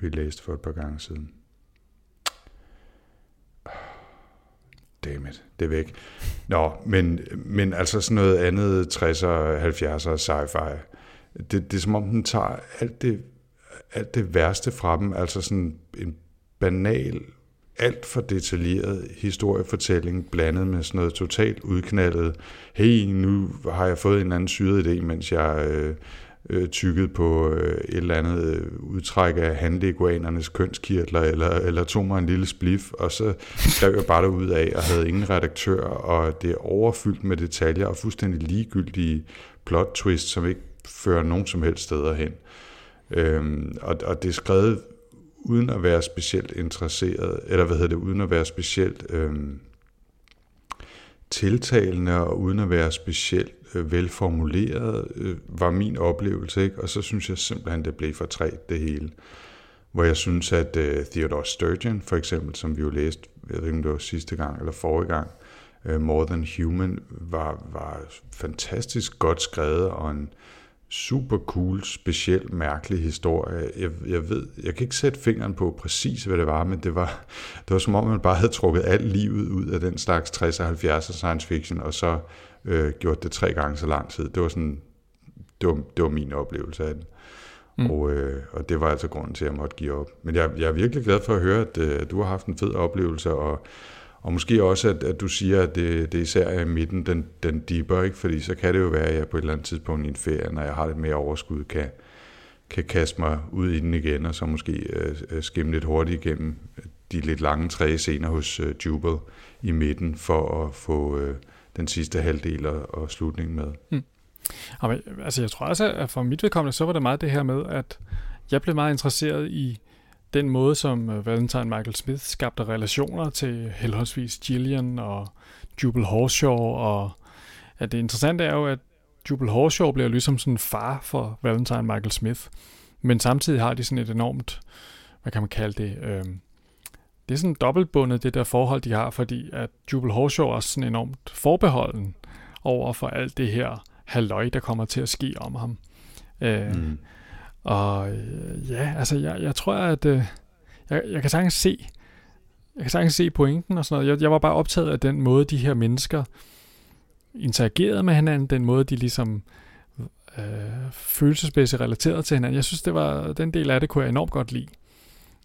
Speaker 1: vi læste for et par gange siden. Dammit, det er væk. Nå, men, men altså sådan noget andet 60'er, 70'er sci-fi. Det, det er som om, den tager alt det, alt det værste fra dem, altså sådan en banal, alt for detaljeret historiefortælling, blandet med sådan noget totalt udknaldet. Hey, nu har jeg fået en anden syret idé, mens jeg øh, øh, tykket på øh, et eller andet øh, udtræk af handleguanernes kønskirtler, eller, eller tog mig en lille splif, og så skrev jeg bare ud af, og havde ingen redaktør, og det er overfyldt med detaljer, og fuldstændig ligegyldige plot twist, som ikke fører nogen som helst steder hen. Øhm, og, og det er skrevet uden at være specielt interesseret, eller hvad hedder det, uden at være specielt øhm, tiltalende, og uden at være specielt øh, velformuleret, øh, var min oplevelse, ikke? Og så synes jeg simpelthen, det blev for træt, det hele. Hvor jeg synes, at øh, Theodore Sturgeon, for eksempel, som vi jo læste, jeg ved ikke, om det var sidste gang eller forrige gang, øh, More Than Human, var, var fantastisk godt skrevet, og en, super cool, speciel, mærkelig historie. Jeg, jeg ved, jeg kan ikke sætte fingeren på præcis, hvad det var, men det var, det var som om, man bare havde trukket alt livet ud af den slags 60'er 70'er science fiction, og så øh, gjort det tre gange så lang tid. Det var sådan, det var, det var min oplevelse af det. Mm. Og, øh, og det var altså grunden til, at jeg måtte give op. Men jeg, jeg er virkelig glad for at høre, at øh, du har haft en fed oplevelse, og og måske også, at, at du siger, at det, det især er i midten, den, den deeper, ikke? fordi så kan det jo være, at jeg på et eller andet tidspunkt i en ferie, når jeg har lidt mere overskud, kan, kan kaste mig ud i den igen, og så måske øh, øh skimme lidt hurtigt igennem de lidt lange tre scener hos øh, Jubel i midten, for at få øh, den sidste halvdel og, og slutningen med. Mm.
Speaker 2: men, altså, jeg tror også, at for mit vedkommende, så var det meget det her med, at jeg blev meget interesseret i den måde, som øh, Valentine Michael Smith skabte relationer til henholdsvis Gillian og Jubal Horshaw, og at det interessante er jo, at Jubal Horshaw bliver ligesom sådan en far for Valentine Michael Smith, men samtidig har de sådan et enormt, hvad kan man kalde det, øh, det er sådan dobbeltbundet, det der forhold, de har, fordi at Jubal Horshaw er sådan enormt forbeholden over for alt det her halløj, der kommer til at ske om ham. Øh, mm. Og øh, ja, altså jeg, jeg tror, at øh, jeg, jeg kan sagtens se, jeg kan sagtens se pointen og sådan noget. Jeg, jeg var bare optaget af den måde, de her mennesker interagerede med hinanden, den måde, de ligesom øh, følelsesmæssigt relateret til hinanden. Jeg synes, det var den del af det, kunne jeg enormt godt lide.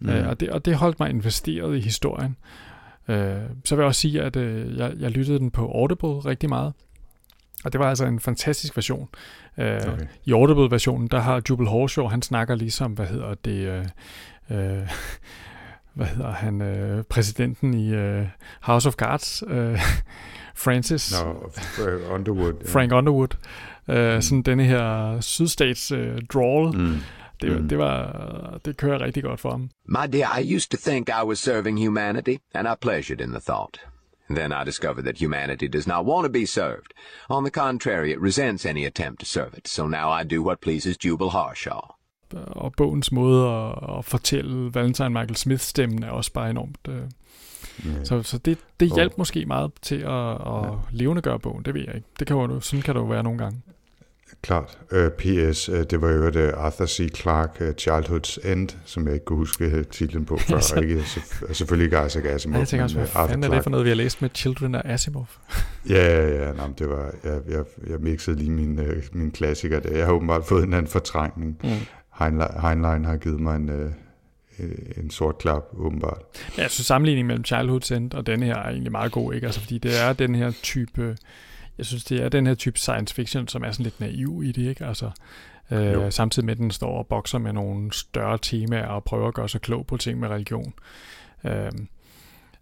Speaker 2: Mm. Øh, og, det, og det holdt mig investeret i historien. Øh, så vil jeg også sige, at øh, jeg, jeg lyttede den på Audible rigtig meget. Og det var altså en fantastisk version. Øh, okay. I Audible-versionen, der har Jubal Horshaw, han snakker ligesom, hvad hedder det, øh, øh, hvad hedder han, øh, præsidenten i øh, House of Cards, øh, Francis.
Speaker 1: No, Underwood.
Speaker 2: Frank yeah. Underwood. Øh, mm. Sådan denne her sydstats øh, drawl. Mm. Det, mm. det, var, det kører rigtig godt for ham.
Speaker 5: My dear, I used to think I was serving humanity, and I pleasured in the thought. Then I discovered that humanity does not want to be served. On the contrary, it resents any attempt to serve it. So now I do what pleases Jubal Harshaw.
Speaker 2: Og bogens måde at, at fortælle Valentine Michael Smith-stemmen er også bare enormt... Øh, yeah. Så, så det, det hjalp oh. måske meget til at, at ja. levendegøre bogen, det ved jeg ikke. Det kan jo, sådan kan det jo være nogle gange.
Speaker 1: Klart. Uh, øh, P.S. Uh, det var jo det Arthur C. Clarke, uh, Childhood's End, som jeg ikke kunne huske titlen på før. så... ikke, så, selvfølgelig ikke Isaac Asimov.
Speaker 2: Ja, jeg tænker også, hvad fanden er det for noget, vi har læst med Children af Asimov?
Speaker 1: ja, ja, ja. Nej, det var, jeg, jeg, jeg mixede lige min, uh, min klassiker der. Jeg har åbenbart fået en anden fortrængning. Mm. Heinlein har givet mig en, uh, en sort klap, åbenbart.
Speaker 2: Ja, synes sammenligningen mellem Childhood's End og denne her er egentlig meget god, ikke? Altså, fordi det er den her type jeg synes, det er den her type science fiction, som er sådan lidt naiv i det, ikke? Altså, øh, samtidig med, at den står og bokser med nogle større temaer og prøver at gøre sig klog på ting med religion. Øh,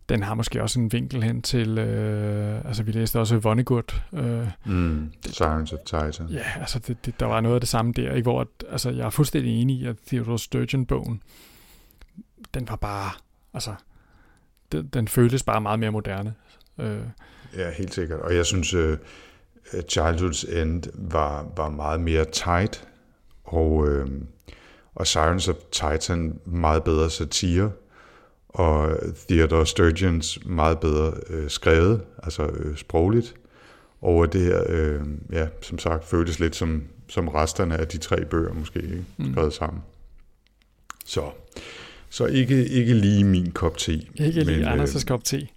Speaker 2: den har måske også en vinkel hen til, øh, altså vi læste også Vonnegut.
Speaker 1: Øh, mm, Science of Titan.
Speaker 2: Ja, altså det, det, der var noget af det samme der, ikke? hvor at, altså, jeg er fuldstændig enig i, at Theodore Sturgeon-bogen, den var bare, altså, den, den føltes bare meget mere moderne. Øh,
Speaker 1: Ja, helt sikkert. Og jeg synes, uh, Childhood's End var, var meget mere tight, og, uh, og Sirens of Titan meget bedre satire, og Theodore Sturgeons meget bedre uh, skrevet, altså uh, sprogligt. Og det her, uh, ja, som sagt, føltes lidt som, som resterne af de tre bøger måske, ikke? Mm. skrevet mm. sammen. Så, så ikke, ikke lige min kop te.
Speaker 2: Ikke lige Anders' øh, kop te.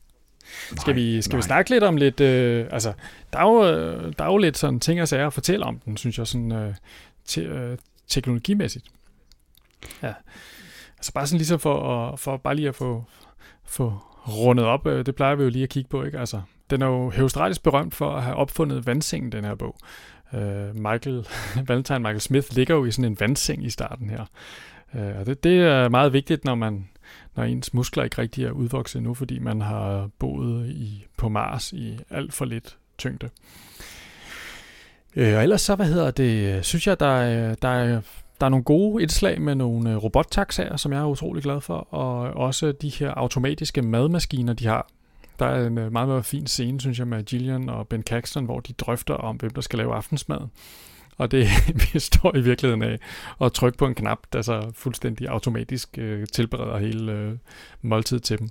Speaker 2: Skal vi, skal vi snakke lidt om lidt, øh, altså, der er, jo, øh, der er jo lidt sådan ting og sager at fortælle om den, synes jeg, sådan øh, te, øh, teknologimæssigt. Ja. Altså bare sådan ligesom for, at, for bare lige at få, få rundet op, øh, det plejer vi jo lige at kigge på, ikke? Altså, den er jo heostratisk berømt for at have opfundet vandsengen, den her bog. Øh, Michael, Valentine Michael Smith ligger jo i sådan en vandseng i starten her. Øh, og det, det er meget vigtigt, når man når ens muskler ikke rigtig er udvokset nu, fordi man har boet i, på Mars i alt for lidt tyngde. Øh, og ellers så, hvad hedder det, synes jeg, der er, der er, der er nogle gode indslag med nogle øh, robottaxaer, som jeg er utrolig glad for, og også de her automatiske madmaskiner, de har. Der er en øh, meget, meget fin scene, synes jeg, med Gillian og Ben Caxton, hvor de drøfter om, hvem der skal lave aftensmad. Og det består i virkeligheden af at trykke på en knap, der så fuldstændig automatisk øh, tilbereder hele øh, måltid til dem.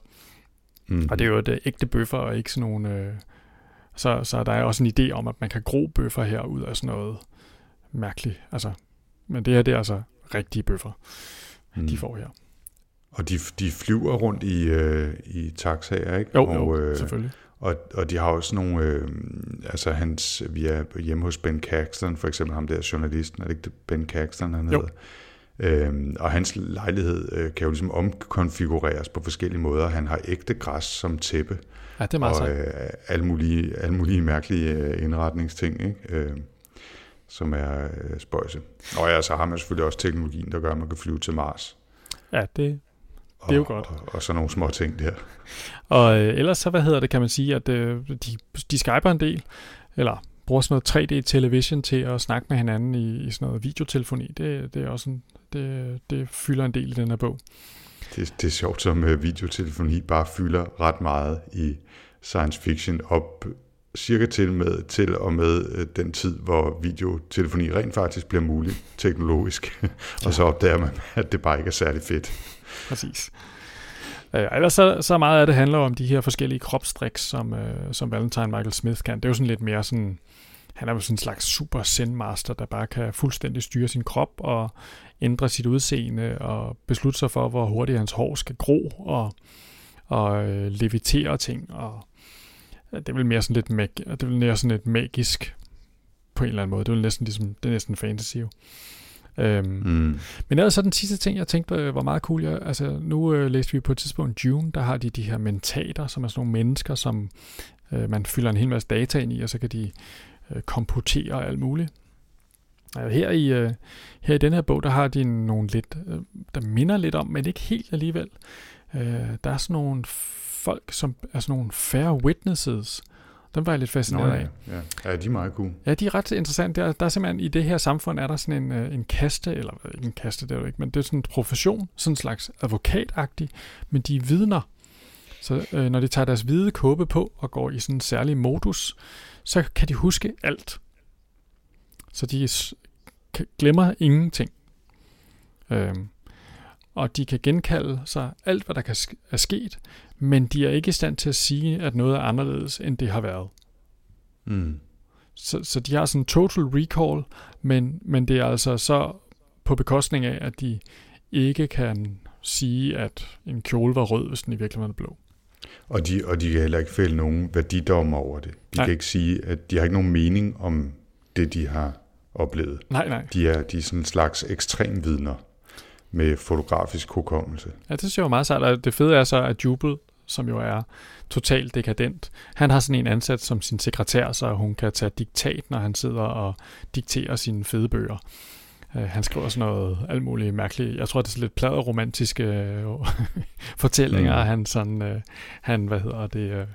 Speaker 2: Mm. Og det er jo et øh, ægte bøffer, og ikke sådan nogle... Øh, så, så der er også en idé om, at man kan gro bøffer her ud af sådan noget mærkeligt. Altså, men det her, det er altså rigtige bøffer, mm. de får her.
Speaker 1: Og de, de flyver rundt i, øh, i taxaer, ikke?
Speaker 2: Jo,
Speaker 1: og,
Speaker 2: jo
Speaker 1: øh,
Speaker 2: selvfølgelig.
Speaker 1: Og, og de har også nogle, øh, altså hans, vi er hjemme hos Ben Caxton, for eksempel ham der journalisten, er det ikke Ben Caxton, han hedder? Øhm, og hans lejlighed øh, kan jo ligesom omkonfigureres på forskellige måder. Han har ægte græs som tæppe,
Speaker 2: Ja, det er meget
Speaker 1: og øh, alle, mulige, alle mulige mærkelige øh, indretningsting, ikke? Øh, som er øh, spøjse. Og ja, så har man selvfølgelig også teknologien, der gør, at man kan flyve til Mars.
Speaker 2: Ja, det,
Speaker 1: Og,
Speaker 2: Det er jo godt.
Speaker 1: Og, og så nogle små ting der.
Speaker 2: Og øh, ellers så, hvad hedder det, kan man sige, at øh, de, de skyper en del, eller bruger sådan noget 3D television til at snakke med hinanden i, i sådan noget videotelefoni. Det, det er også en, det, det fylder en del i den her bog.
Speaker 1: Det, det er sjovt, som øh, videotelefoni bare fylder ret meget i science fiction op cirka til, med, til og med øh, den tid, hvor videotelefoni rent faktisk bliver muligt teknologisk. og så opdager man, at det bare ikke er særlig fedt.
Speaker 2: Præcis. Øh, ellers så, så meget af det handler om de her forskellige kropstriks, som, øh, som Valentine Michael Smith kan. Det er jo sådan lidt mere sådan, han er jo sådan en slags super zen-master, der bare kan fuldstændig styre sin krop og ændre sit udseende og beslutte sig for, hvor hurtigt hans hår skal gro og, og øh, levitere ting. Og ja, det er vel mere sådan lidt, mag- det er vel mere sådan lidt magisk på en eller anden måde. Det er næsten ligesom, det er næsten fantasy jo. Øhm,
Speaker 1: Mm.
Speaker 2: men ellers så den sidste ting, jeg tænkte øh, var meget cool. Jeg, altså, nu øh, læste vi på et tidspunkt June, der har de de her mentater, som er sådan nogle mennesker, som øh, man fylder en hel masse data ind i, og så kan de øh, komputere alt muligt. Og her i, øh, her i den her bog, der har de nogle lidt, øh, der minder lidt om, men ikke helt alligevel. Øh, der er sådan nogle folk, som er sådan nogle fair witnesses. Dem var jeg lidt
Speaker 1: Nå,
Speaker 2: fascineret af.
Speaker 1: ja, ja. ja, de er meget gode.
Speaker 2: Ja, de er ret interessante. Der, der er simpelthen i det her samfund, er der sådan en, øh, en kaste, eller ikke en kaste, det er jo ikke, men det er sådan en profession, sådan en slags advokatagtig, men de er vidner. Så øh, når de tager deres hvide kåbe på og går i sådan en særlig modus, så kan de huske alt. Så de glemmer ingenting. Øhm, og de kan genkalde sig alt, hvad der kan sk- er sket, men de er ikke i stand til at sige, at noget er anderledes, end det har været.
Speaker 1: Mm.
Speaker 2: Så, så de har sådan en total recall, men, men det er altså så på bekostning af, at de ikke kan sige, at en kjole var rød, hvis den i virkeligheden er blå.
Speaker 1: Og, de, og de kan heller ikke fælde nogen værdidommer over det. De
Speaker 2: Nej.
Speaker 1: kan ikke sige, at de har ikke nogen mening om det, de har oplevet.
Speaker 2: Nej, nej.
Speaker 1: De er, de er sådan en slags ekstremvidner med fotografisk hukommelse.
Speaker 2: Ja, det synes jeg var meget sejt. Og det fede er så, at Jubel, som jo er totalt dekadent, han har sådan en ansat som sin sekretær, så hun kan tage diktat, når han sidder og dikterer sine fede bøger. Øh, Han skriver sådan noget alt muligt mærkeligt. Jeg tror, det er sådan lidt pladeromantiske øh, fortællinger.
Speaker 1: Mm.
Speaker 2: Han, sådan, øh, han, hvad hedder det, øh,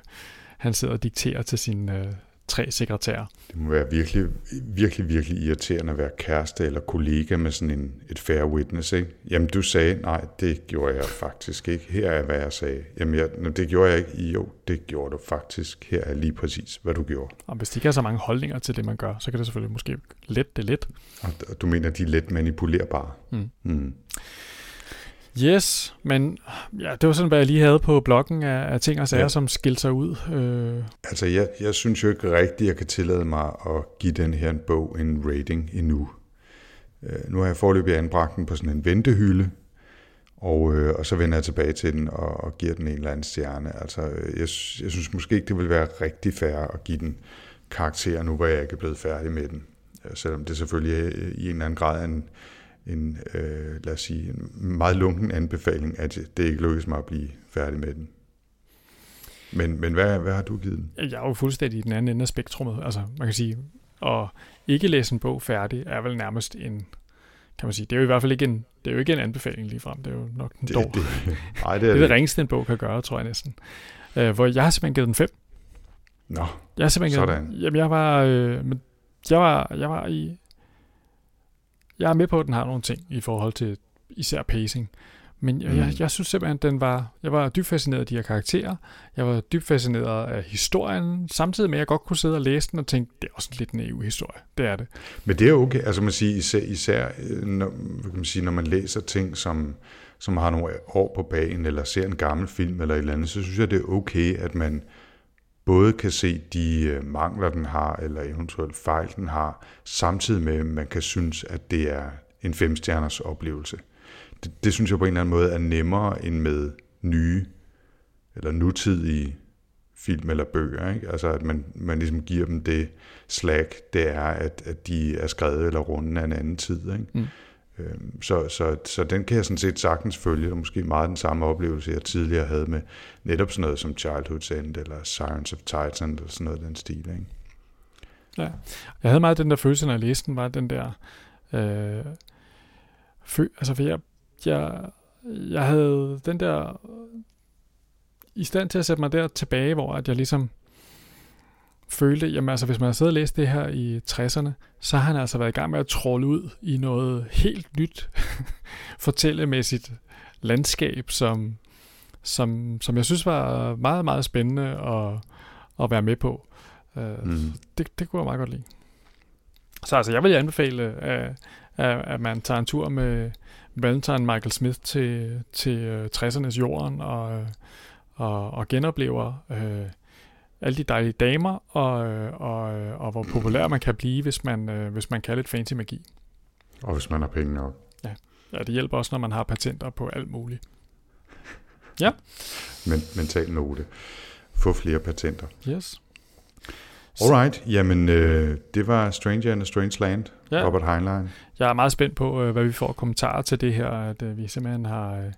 Speaker 2: han sidder og dikterer til sine øh, tre sekretærer.
Speaker 1: Det må være virkelig, virkelig, virkelig irriterende at være kæreste eller kollega med sådan en, et fair witness. Ikke? Jamen, du sagde, nej, det gjorde jeg faktisk ikke. Her er, hvad jeg sagde. Jamen, jeg, "Nå, det gjorde jeg ikke. Jo, det gjorde du faktisk. Her er lige præcis, hvad du gjorde.
Speaker 2: Og hvis de ikke har så mange holdninger til det, man gør, så kan det selvfølgelig måske lette det lidt.
Speaker 1: Og du mener, de er let manipulerbare.
Speaker 2: Mm.
Speaker 1: Mm.
Speaker 2: Yes, men ja, det var sådan, hvad jeg lige havde på bloggen af, af ting og sager,
Speaker 1: Ja.
Speaker 2: som skilte sig ud. Øh,
Speaker 1: Altså, jeg, jeg synes jo ikke rigtigt, jeg kan tillade mig at give den her en bog en rating endnu. Øh, nu har jeg forløbig anbragt den på sådan en ventehylde, og, øh, og så vender jeg tilbage til den og, og giver den en eller anden stjerne. Altså, øh, jeg, jeg synes måske ikke, det vil være rigtig fair at give den karakter nu, hvor jeg ikke er blevet færdig med den. Øh, Selvom det selvfølgelig øh, i en eller anden grad er en, en øh, lad os sige, en meget lunken anbefaling, at det ikke lykkes mig at blive færdig med den. Men, men hvad, hvad har du givet den?
Speaker 2: jeg er jo fuldstændig i den anden ende af spektrummet. Altså, man kan sige, og ikke læse en bog færdig, er vel nærmest en, kan man sige, det er jo i hvert fald ikke en, det er jo ikke en anbefaling lige frem, det er jo nok den
Speaker 1: Det,
Speaker 2: dog.
Speaker 1: det, nej, det
Speaker 2: Det
Speaker 1: er det.
Speaker 2: det ringeste, en bog kan gøre, tror jeg næsten. Øh, hvor jeg har simpelthen givet den 5.
Speaker 1: Nå,
Speaker 2: Jeg har simpelthen givet
Speaker 1: Sådan.
Speaker 2: den, jamen jeg var, øh, jeg var, jeg var i, jeg er med på, at den har nogle ting i forhold til især pacing. Men jeg,
Speaker 1: Mm.
Speaker 2: jeg, jeg synes simpelthen, den var, jeg var dybt fascineret af de her karakterer. Jeg var dybt fascineret af historien, samtidig med, at jeg godt kunne sidde og læse den og tænke, det er også en lidt naiv historie. Det er det.
Speaker 1: Men det er okay, altså man siger, især, især øh, når, kan man, sige, når man læser ting, som, som har nogle år på bagen, eller ser en gammel film eller et eller andet, så synes jeg, det er okay, at man både kan se de øh, mangler, den har, eller eventuelt fejl, den har, samtidig med, at man kan synes, at det er en femstjerners oplevelse. Det, det synes jeg på en eller anden måde er nemmere end med nye eller nutidige film eller bøger. Ikke? Altså at man, man ligesom giver dem det slag, det er, at, at de er skrevet eller rundet af en anden tid. Ikke?
Speaker 2: Mm.
Speaker 1: Øhm, så, så, så den kan jeg sådan set sagtens følge, og måske meget den samme oplevelse, jeg tidligere havde med netop sådan noget som Childhood's End, eller Sirens of Titan, eller sådan noget af den stil. Ikke?
Speaker 2: Ja. Jeg havde meget den der følelse, når jeg læste den, var den der... Øh, fø, altså, for jeg, jeg, jeg havde den der... I stand til at sætte mig der tilbage, hvor at jeg ligesom følte, jamen altså, hvis man har siddet og læst det her i 60'erne, så har han altså været i gang med at tråle ud i noget helt nyt fortællemæssigt landskab, som, som, som jeg synes var meget, meget spændende at, at være med på. Uh,
Speaker 1: Mm.
Speaker 2: det, det kunne jeg meget godt lide. Så altså, jeg vil anbefale, at, at, man tager en tur med Valentine Michael Smith til, til uh, 60'ernes jorden og, øh, og, og genoplever uh, alle de dejlige damer og, øh, og, øh, og hvor populær man kan blive, hvis man, uh, hvis man kan lidt fancy magi.
Speaker 1: Og hvis man har penge nok.
Speaker 2: Ja, det hjælper også, når man har patenter på alt muligt.
Speaker 1: Men, mental note. Få flere patenter.
Speaker 2: Yes.
Speaker 1: Alright, jamen øh, det var Stranger in a Strange Land,
Speaker 2: Ja.
Speaker 1: ja. Robert Heinlein.
Speaker 2: Jeg er meget spændt på, øh, hvad vi får kommentarer til det her, at øh, vi simpelthen har øh,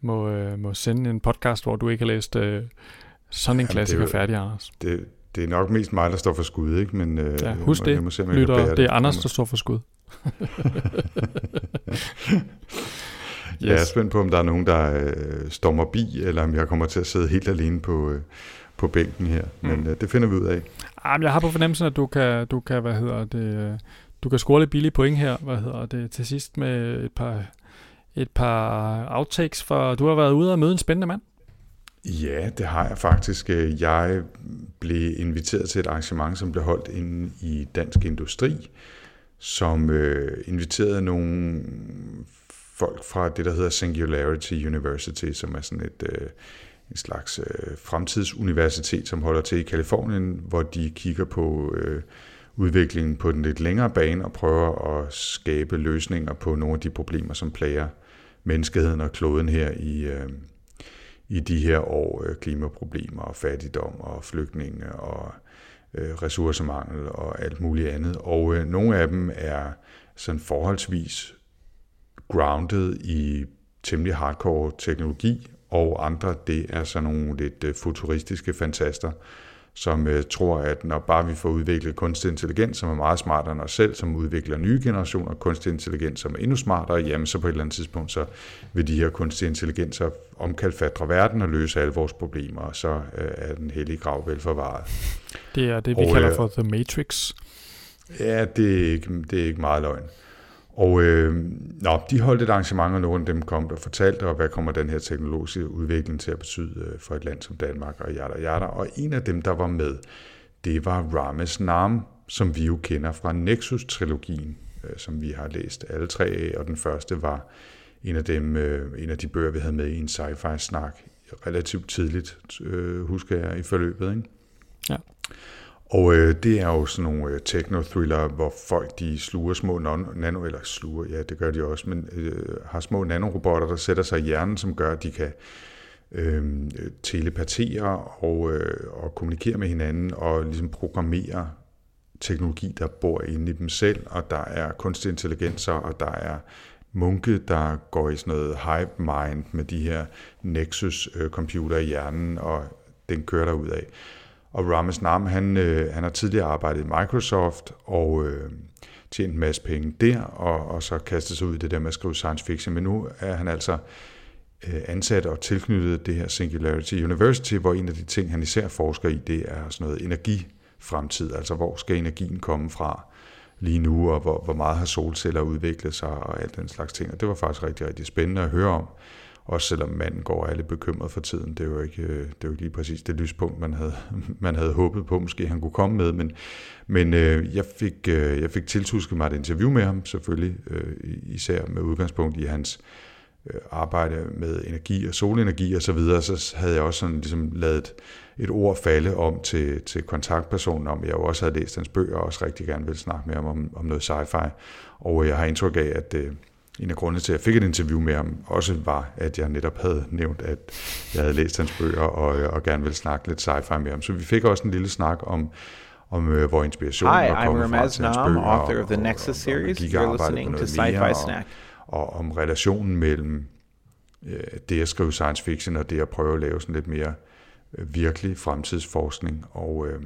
Speaker 2: må, øh, må sende en podcast, hvor du ikke har læst øh, sådan en
Speaker 1: Jamen, det er
Speaker 2: klassiker
Speaker 1: jo-
Speaker 2: færdig, Anders.
Speaker 1: Det, det er nok mest mig, der står for skud, ikke? Men, øh,
Speaker 2: Ja,
Speaker 1: jeg
Speaker 2: husk
Speaker 1: må-
Speaker 2: det,
Speaker 1: jeg må se, om jeg
Speaker 2: Lytter,
Speaker 1: bære
Speaker 2: det er Anders, der står for skud.
Speaker 1: Jeg er spændt på, om der er nogen, der øh, stormer bi, eller om jeg kommer til at sidde helt alene på, øh, på bænken her. Men
Speaker 2: Mm.
Speaker 1: øh, det finder vi ud af.
Speaker 2: Ah, men jeg har på fornemmelsen, at du kan, du kan, hvad hedder det, øh, du kan score lidt billige point her, hvad hedder det, til sidst med et par, et par outtakes, for du har været ude og møde en spændende mand.
Speaker 1: Ja, det har jeg faktisk. Jeg blev inviteret til et arrangement, som blev holdt inde i Dansk Industri, som øh, inviterede nogle folk fra det, der hedder Singularity University, som er sådan et øh, en slags øh, fremtidsuniversitet, som holder til i Kalifornien, hvor de kigger på øh, udviklingen på den lidt længere bane og prøver at skabe løsninger på nogle af de problemer, som plager menneskeheden og kloden her i, øh, i de her år. Øh, klimaproblemer og fattigdom og flygtninge og øh, ressourcemangel og alt muligt andet. Og øh, nogle af dem er sådan forholdsvis grounded i temmelig hardcore teknologi, og andre, det er sådan nogle lidt øh, futuristiske fantaster, som øh, tror, at når bare vi får udviklet kunstig intelligens, som er meget smartere end os selv, som udvikler nye generationer kunstig intelligens, som er endnu smartere, jamen så på et eller andet tidspunkt, så vil de her kunstige intelligenser omkalfatre verden og løse alle vores problemer, og så øh, er den hellige grav vel forvaret.
Speaker 2: Det er det, vi
Speaker 1: Og,
Speaker 2: kalder
Speaker 1: øh,
Speaker 2: for The Matrix.
Speaker 1: Ja, det er ikke, det er ikke meget løgn. Og øh, nå, de holdt et arrangement, og nogle af dem kom og fortalte, og hvad kommer den her teknologiske udvikling til at betyde øh, for et land som Danmark og jada, jada. Og en af dem, der var med, det var Rames Nam, som vi jo kender fra Nexus-trilogien, øh, som vi har læst alle tre af, og den første var en af dem, øh, en af de bøger, vi havde med i en sci-fi-snak relativt tidligt, øh, husker jeg, i forløbet, ikke?
Speaker 2: Ja.
Speaker 1: Og øh, det er jo sådan nogle øh, techno-thriller, hvor folk de sluger små non- nano, eller sluger, ja det gør de også, men øh, har små nanorobotter, der sætter sig i hjernen, som gør, at de kan øh, telepatere og, øh, og kommunikere med hinanden og ligesom programmere teknologi, der bor inde i dem selv, og der er kunstig intelligenser, og der er munke, der går i sådan noget hype mind med de her Nexus-computer øh, i hjernen, og den kører der ud af og Rames Nam, han, øh, han har tidligere arbejdet i Microsoft og øh, tjent en masse penge der, og, og så kastet sig ud i det der med at skrive science fiction. Men nu er han altså øh, ansat og tilknyttet det her Singularity University, hvor en af de ting, han især forsker i, det er sådan noget energifremtid, altså hvor skal energien komme fra lige nu, og hvor, hvor meget har solceller udviklet sig, og alt den slags ting. Og det var faktisk rigtig, rigtig spændende at høre om. Også selvom manden går alle bekymret for tiden. Det er jo ikke, øh, det er jo ikke lige præcis det lyspunkt, man havde, man havde håbet på, måske han kunne komme med. Men, men øh, jeg, fik, øh, jeg fik tiltusket mig et interview med ham, selvfølgelig øh, især med udgangspunkt i hans øh, arbejde med energi og solenergi og så videre, så havde jeg også sådan ligesom lavet et ord falde om til, til kontaktpersonen, om jeg jo også havde læst hans bøger og også rigtig gerne ville snakke med ham om, om noget sci-fi. Og øh, jeg har indtryk af, at en af grundene til, at jeg fik et interview med ham, også var, at jeg netop havde nævnt, at jeg havde læst hans bøger og, og gerne ville snakke lidt sci-fi med ham. Så vi fik også en lille snak om, om uh, hvor inspirationen
Speaker 6: Hi,
Speaker 1: var kommet
Speaker 6: I'm
Speaker 1: fra til hans bøger,
Speaker 6: author
Speaker 1: og,
Speaker 6: of the
Speaker 1: og,
Speaker 6: Nexus
Speaker 1: og,
Speaker 6: series.
Speaker 1: og, og
Speaker 6: You're listening to Sci-Fi Snack.
Speaker 1: Og, og om relationen mellem øh, det at skrive science fiction og det at prøve at lave sådan lidt mere øh, virkelig fremtidsforskning. Og, øh,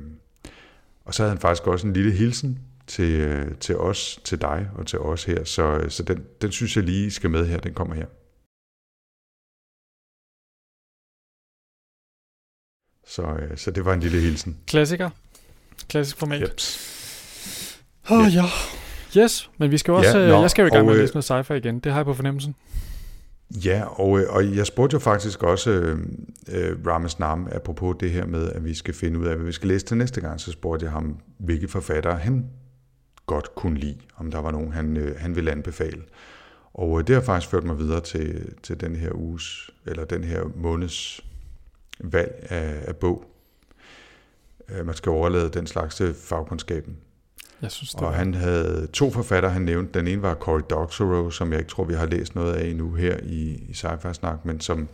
Speaker 1: og så havde han faktisk også en lille hilsen til, øh, til os, til dig og til os her. Så, så den, den synes jeg lige skal med her. Den kommer her. Så, øh, så det var en lille hilsen.
Speaker 2: Klassiker. Klassisk format.
Speaker 1: Jeps.
Speaker 2: Åh oh, ja. Yes, men vi skal jo også,
Speaker 1: Ja, nå,
Speaker 2: jeg skal jo i gang
Speaker 1: og,
Speaker 2: med at
Speaker 1: øh,
Speaker 2: læse noget sci-fi igen. Det har jeg på fornemmelsen.
Speaker 1: Ja, og, øh, og jeg spurgte jo faktisk også øh, øh, Rames Nam, apropos det her med, at vi skal finde ud af, hvad vi skal læse til næste gang, så spurgte jeg ham, hvilke forfattere han godt kunne lide, om der var nogen, han, øh, han ville anbefale. Og øh, det har faktisk ført mig videre til, til den her uges, eller den her måneds valg af, af bog. Øh, Man skal overlade den slags til fagkundskaben.
Speaker 2: Jeg synes, det
Speaker 1: Og han havde to forfattere, han nævnte. Den ene var Cory Doctorow, som jeg ikke tror, vi har læst noget af endnu her i, i Sci-Fi Snak, men som,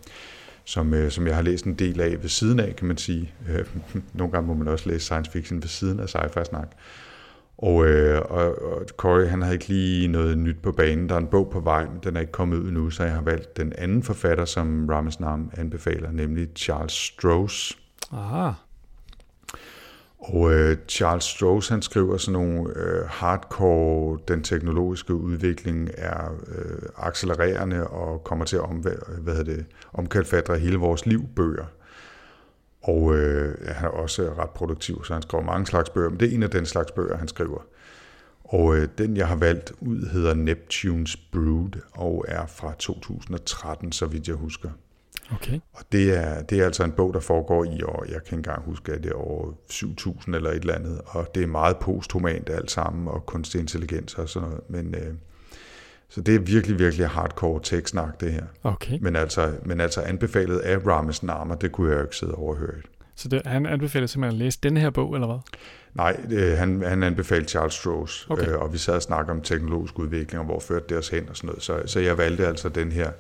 Speaker 1: som, øh, som jeg har læst en del af ved siden af, kan man sige. Øh, nogle gange må man også læse science fiction ved siden af Sci-Fi Snak. Og, øh, og, og Cory, han havde ikke lige noget nyt på banen. Der er en bog på vej, men den er ikke kommet ud nu, så jeg har valgt den anden forfatter, som Rames Nam anbefaler, nemlig Charles Stross.
Speaker 2: Aha.
Speaker 1: Og øh, Charles Stross, han skriver sådan nogle øh, hardcore, den teknologiske udvikling er øh, accelererende og kommer til at om, hvad hedder det, omkalfatre hele vores liv bøger. Og øh, han er også ret produktiv, så han skriver mange slags bøger, men det er en af den slags bøger, han skriver. Og øh, den, jeg har valgt ud, hedder Neptune's Brood og er fra 2013, så vidt jeg husker.
Speaker 2: Okay.
Speaker 1: Og det er, det er altså en bog, der foregår i år, jeg kan ikke engang huske, at det er over 7.000 eller et eller andet, og det er meget posthumant alt sammen, og kunstig intelligens og sådan noget, men øh, så det er virkelig, virkelig hardcore tekstsnak, det her.
Speaker 2: Okay.
Speaker 1: Men altså, men altså anbefalet af Rames Nama, det kunne jeg jo ikke sidde overhørt.
Speaker 2: Så det, han anbefaler simpelthen at læse denne her bog, eller hvad?
Speaker 1: Nej, øh, han, han anbefalede Charles Stross,
Speaker 2: Okay.
Speaker 1: øh, og vi sad og snakkede om teknologisk udvikling, og hvor førte det os hen og sådan noget. Så, så jeg valgte altså den her,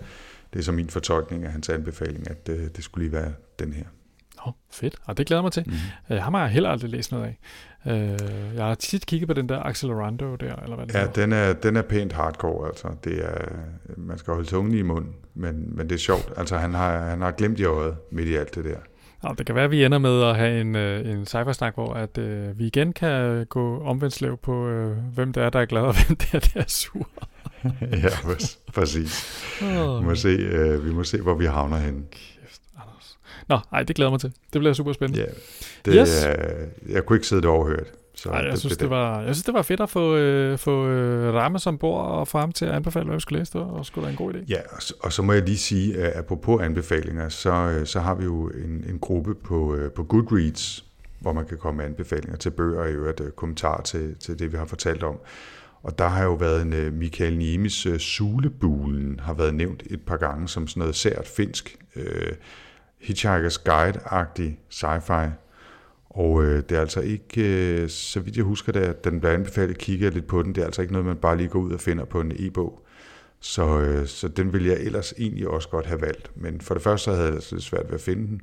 Speaker 1: det er så min fortolkning af hans anbefaling, at øh, det skulle lige være den her.
Speaker 2: Nå, fedt. Og det glæder jeg mig til.
Speaker 1: Mhm.
Speaker 2: Mm. Uh, ham har jeg heller aldrig læst noget af. Uh, jeg har tit kigget på den der Accelerando der, eller hvad det
Speaker 1: Ja,
Speaker 2: hedder.
Speaker 1: den er, den er pænt hardcore, altså. Det er, man skal holde tungen i munden, men, men det er sjovt. Altså, han har, han har glemt i øjet midt i alt det der.
Speaker 2: Nå, det kan være, at vi ender med at have en, uh, en cybersnak, hvor at, uh, vi igen kan gå omvendt på, uh, hvem det er, der er glad, og hvem det er, der er sur.
Speaker 1: ja, præ- præcis.
Speaker 2: Oh.
Speaker 1: Vi må, se, uh, vi må se, hvor vi havner henne.
Speaker 2: Nå, ej, det glæder mig til. Det bliver super spændende.
Speaker 1: Ja, det,
Speaker 2: Yes.
Speaker 1: uh, jeg kunne ikke sidde det overhørt. Så
Speaker 2: Ej, jeg, synes,
Speaker 1: blev
Speaker 2: det var, jeg synes, det var fedt at få, øh, få øh, Ramme som bord og få ham til at anbefale, hvad vi skulle læse. Det var da en god idé.
Speaker 1: Ja, og så, og så må jeg lige sige, at apropos anbefalinger, så, øh, så har vi jo en, en gruppe på, øh, på Goodreads, hvor man kan komme med anbefalinger til bøger og i øvrigt øh, kommentarer til, til det, vi har fortalt om. Og der har jo været en øh, Michael Niemis øh, Sulebulen, har været nævnt et par gange som sådan noget sært finsk, øh, Hitchhiker's Guide-agtig sci-fi. Og øh, det er altså ikke, øh, så vidt jeg husker det, at den bliver anbefalet, kigger jeg lidt på den. Det er altså ikke noget, man bare lige går ud og finder på en e-bog. Så, øh, så den ville jeg ellers egentlig også godt have valgt. Men for det første så havde jeg altså lidt svært ved at finde den.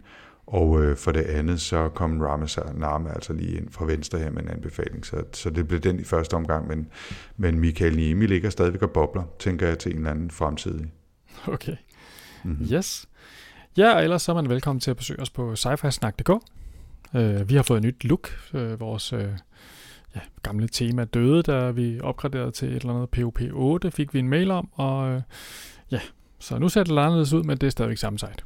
Speaker 1: Og øh, for det andet, så kom Rames Narme altså lige ind fra venstre her med en anbefaling. Så, så det blev den i første omgang. Men, men Michael Niemi ligger stadigvæk og bobler, tænker jeg til en eller anden fremtidig.
Speaker 2: Okay.
Speaker 1: Mm-hmm.
Speaker 2: Yes. Ja, og ellers så er man velkommen til at besøge os på sci Øh, vi har fået et nyt look. Øh, vores øh, ja, gamle tema døde, da vi opgraderede til et eller andet POP 8, fik vi en mail om, og øh, ja, så nu ser det lidt anderledes ud, men det er stadigvæk samme site.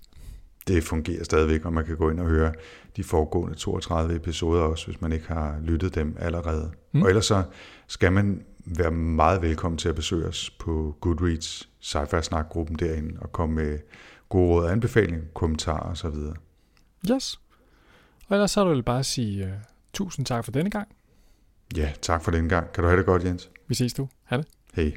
Speaker 1: Det fungerer stadigvæk, og man kan gå ind og høre de foregående 32 episoder også, hvis man ikke har lyttet dem allerede.
Speaker 2: Mm.
Speaker 1: Og ellers så skal man være meget velkommen til at besøge os på Goodreads sci-fi snak-gruppen derinde og komme med gode råd og anbefalinger, kommentarer osv.
Speaker 2: Yes. Og ellers så det vel bare at sige uh, tusind tak for denne gang.
Speaker 1: Ja, tak for den gang. Kan du have det godt, Jens?
Speaker 2: Vi ses du. Ha' det.
Speaker 1: Hej.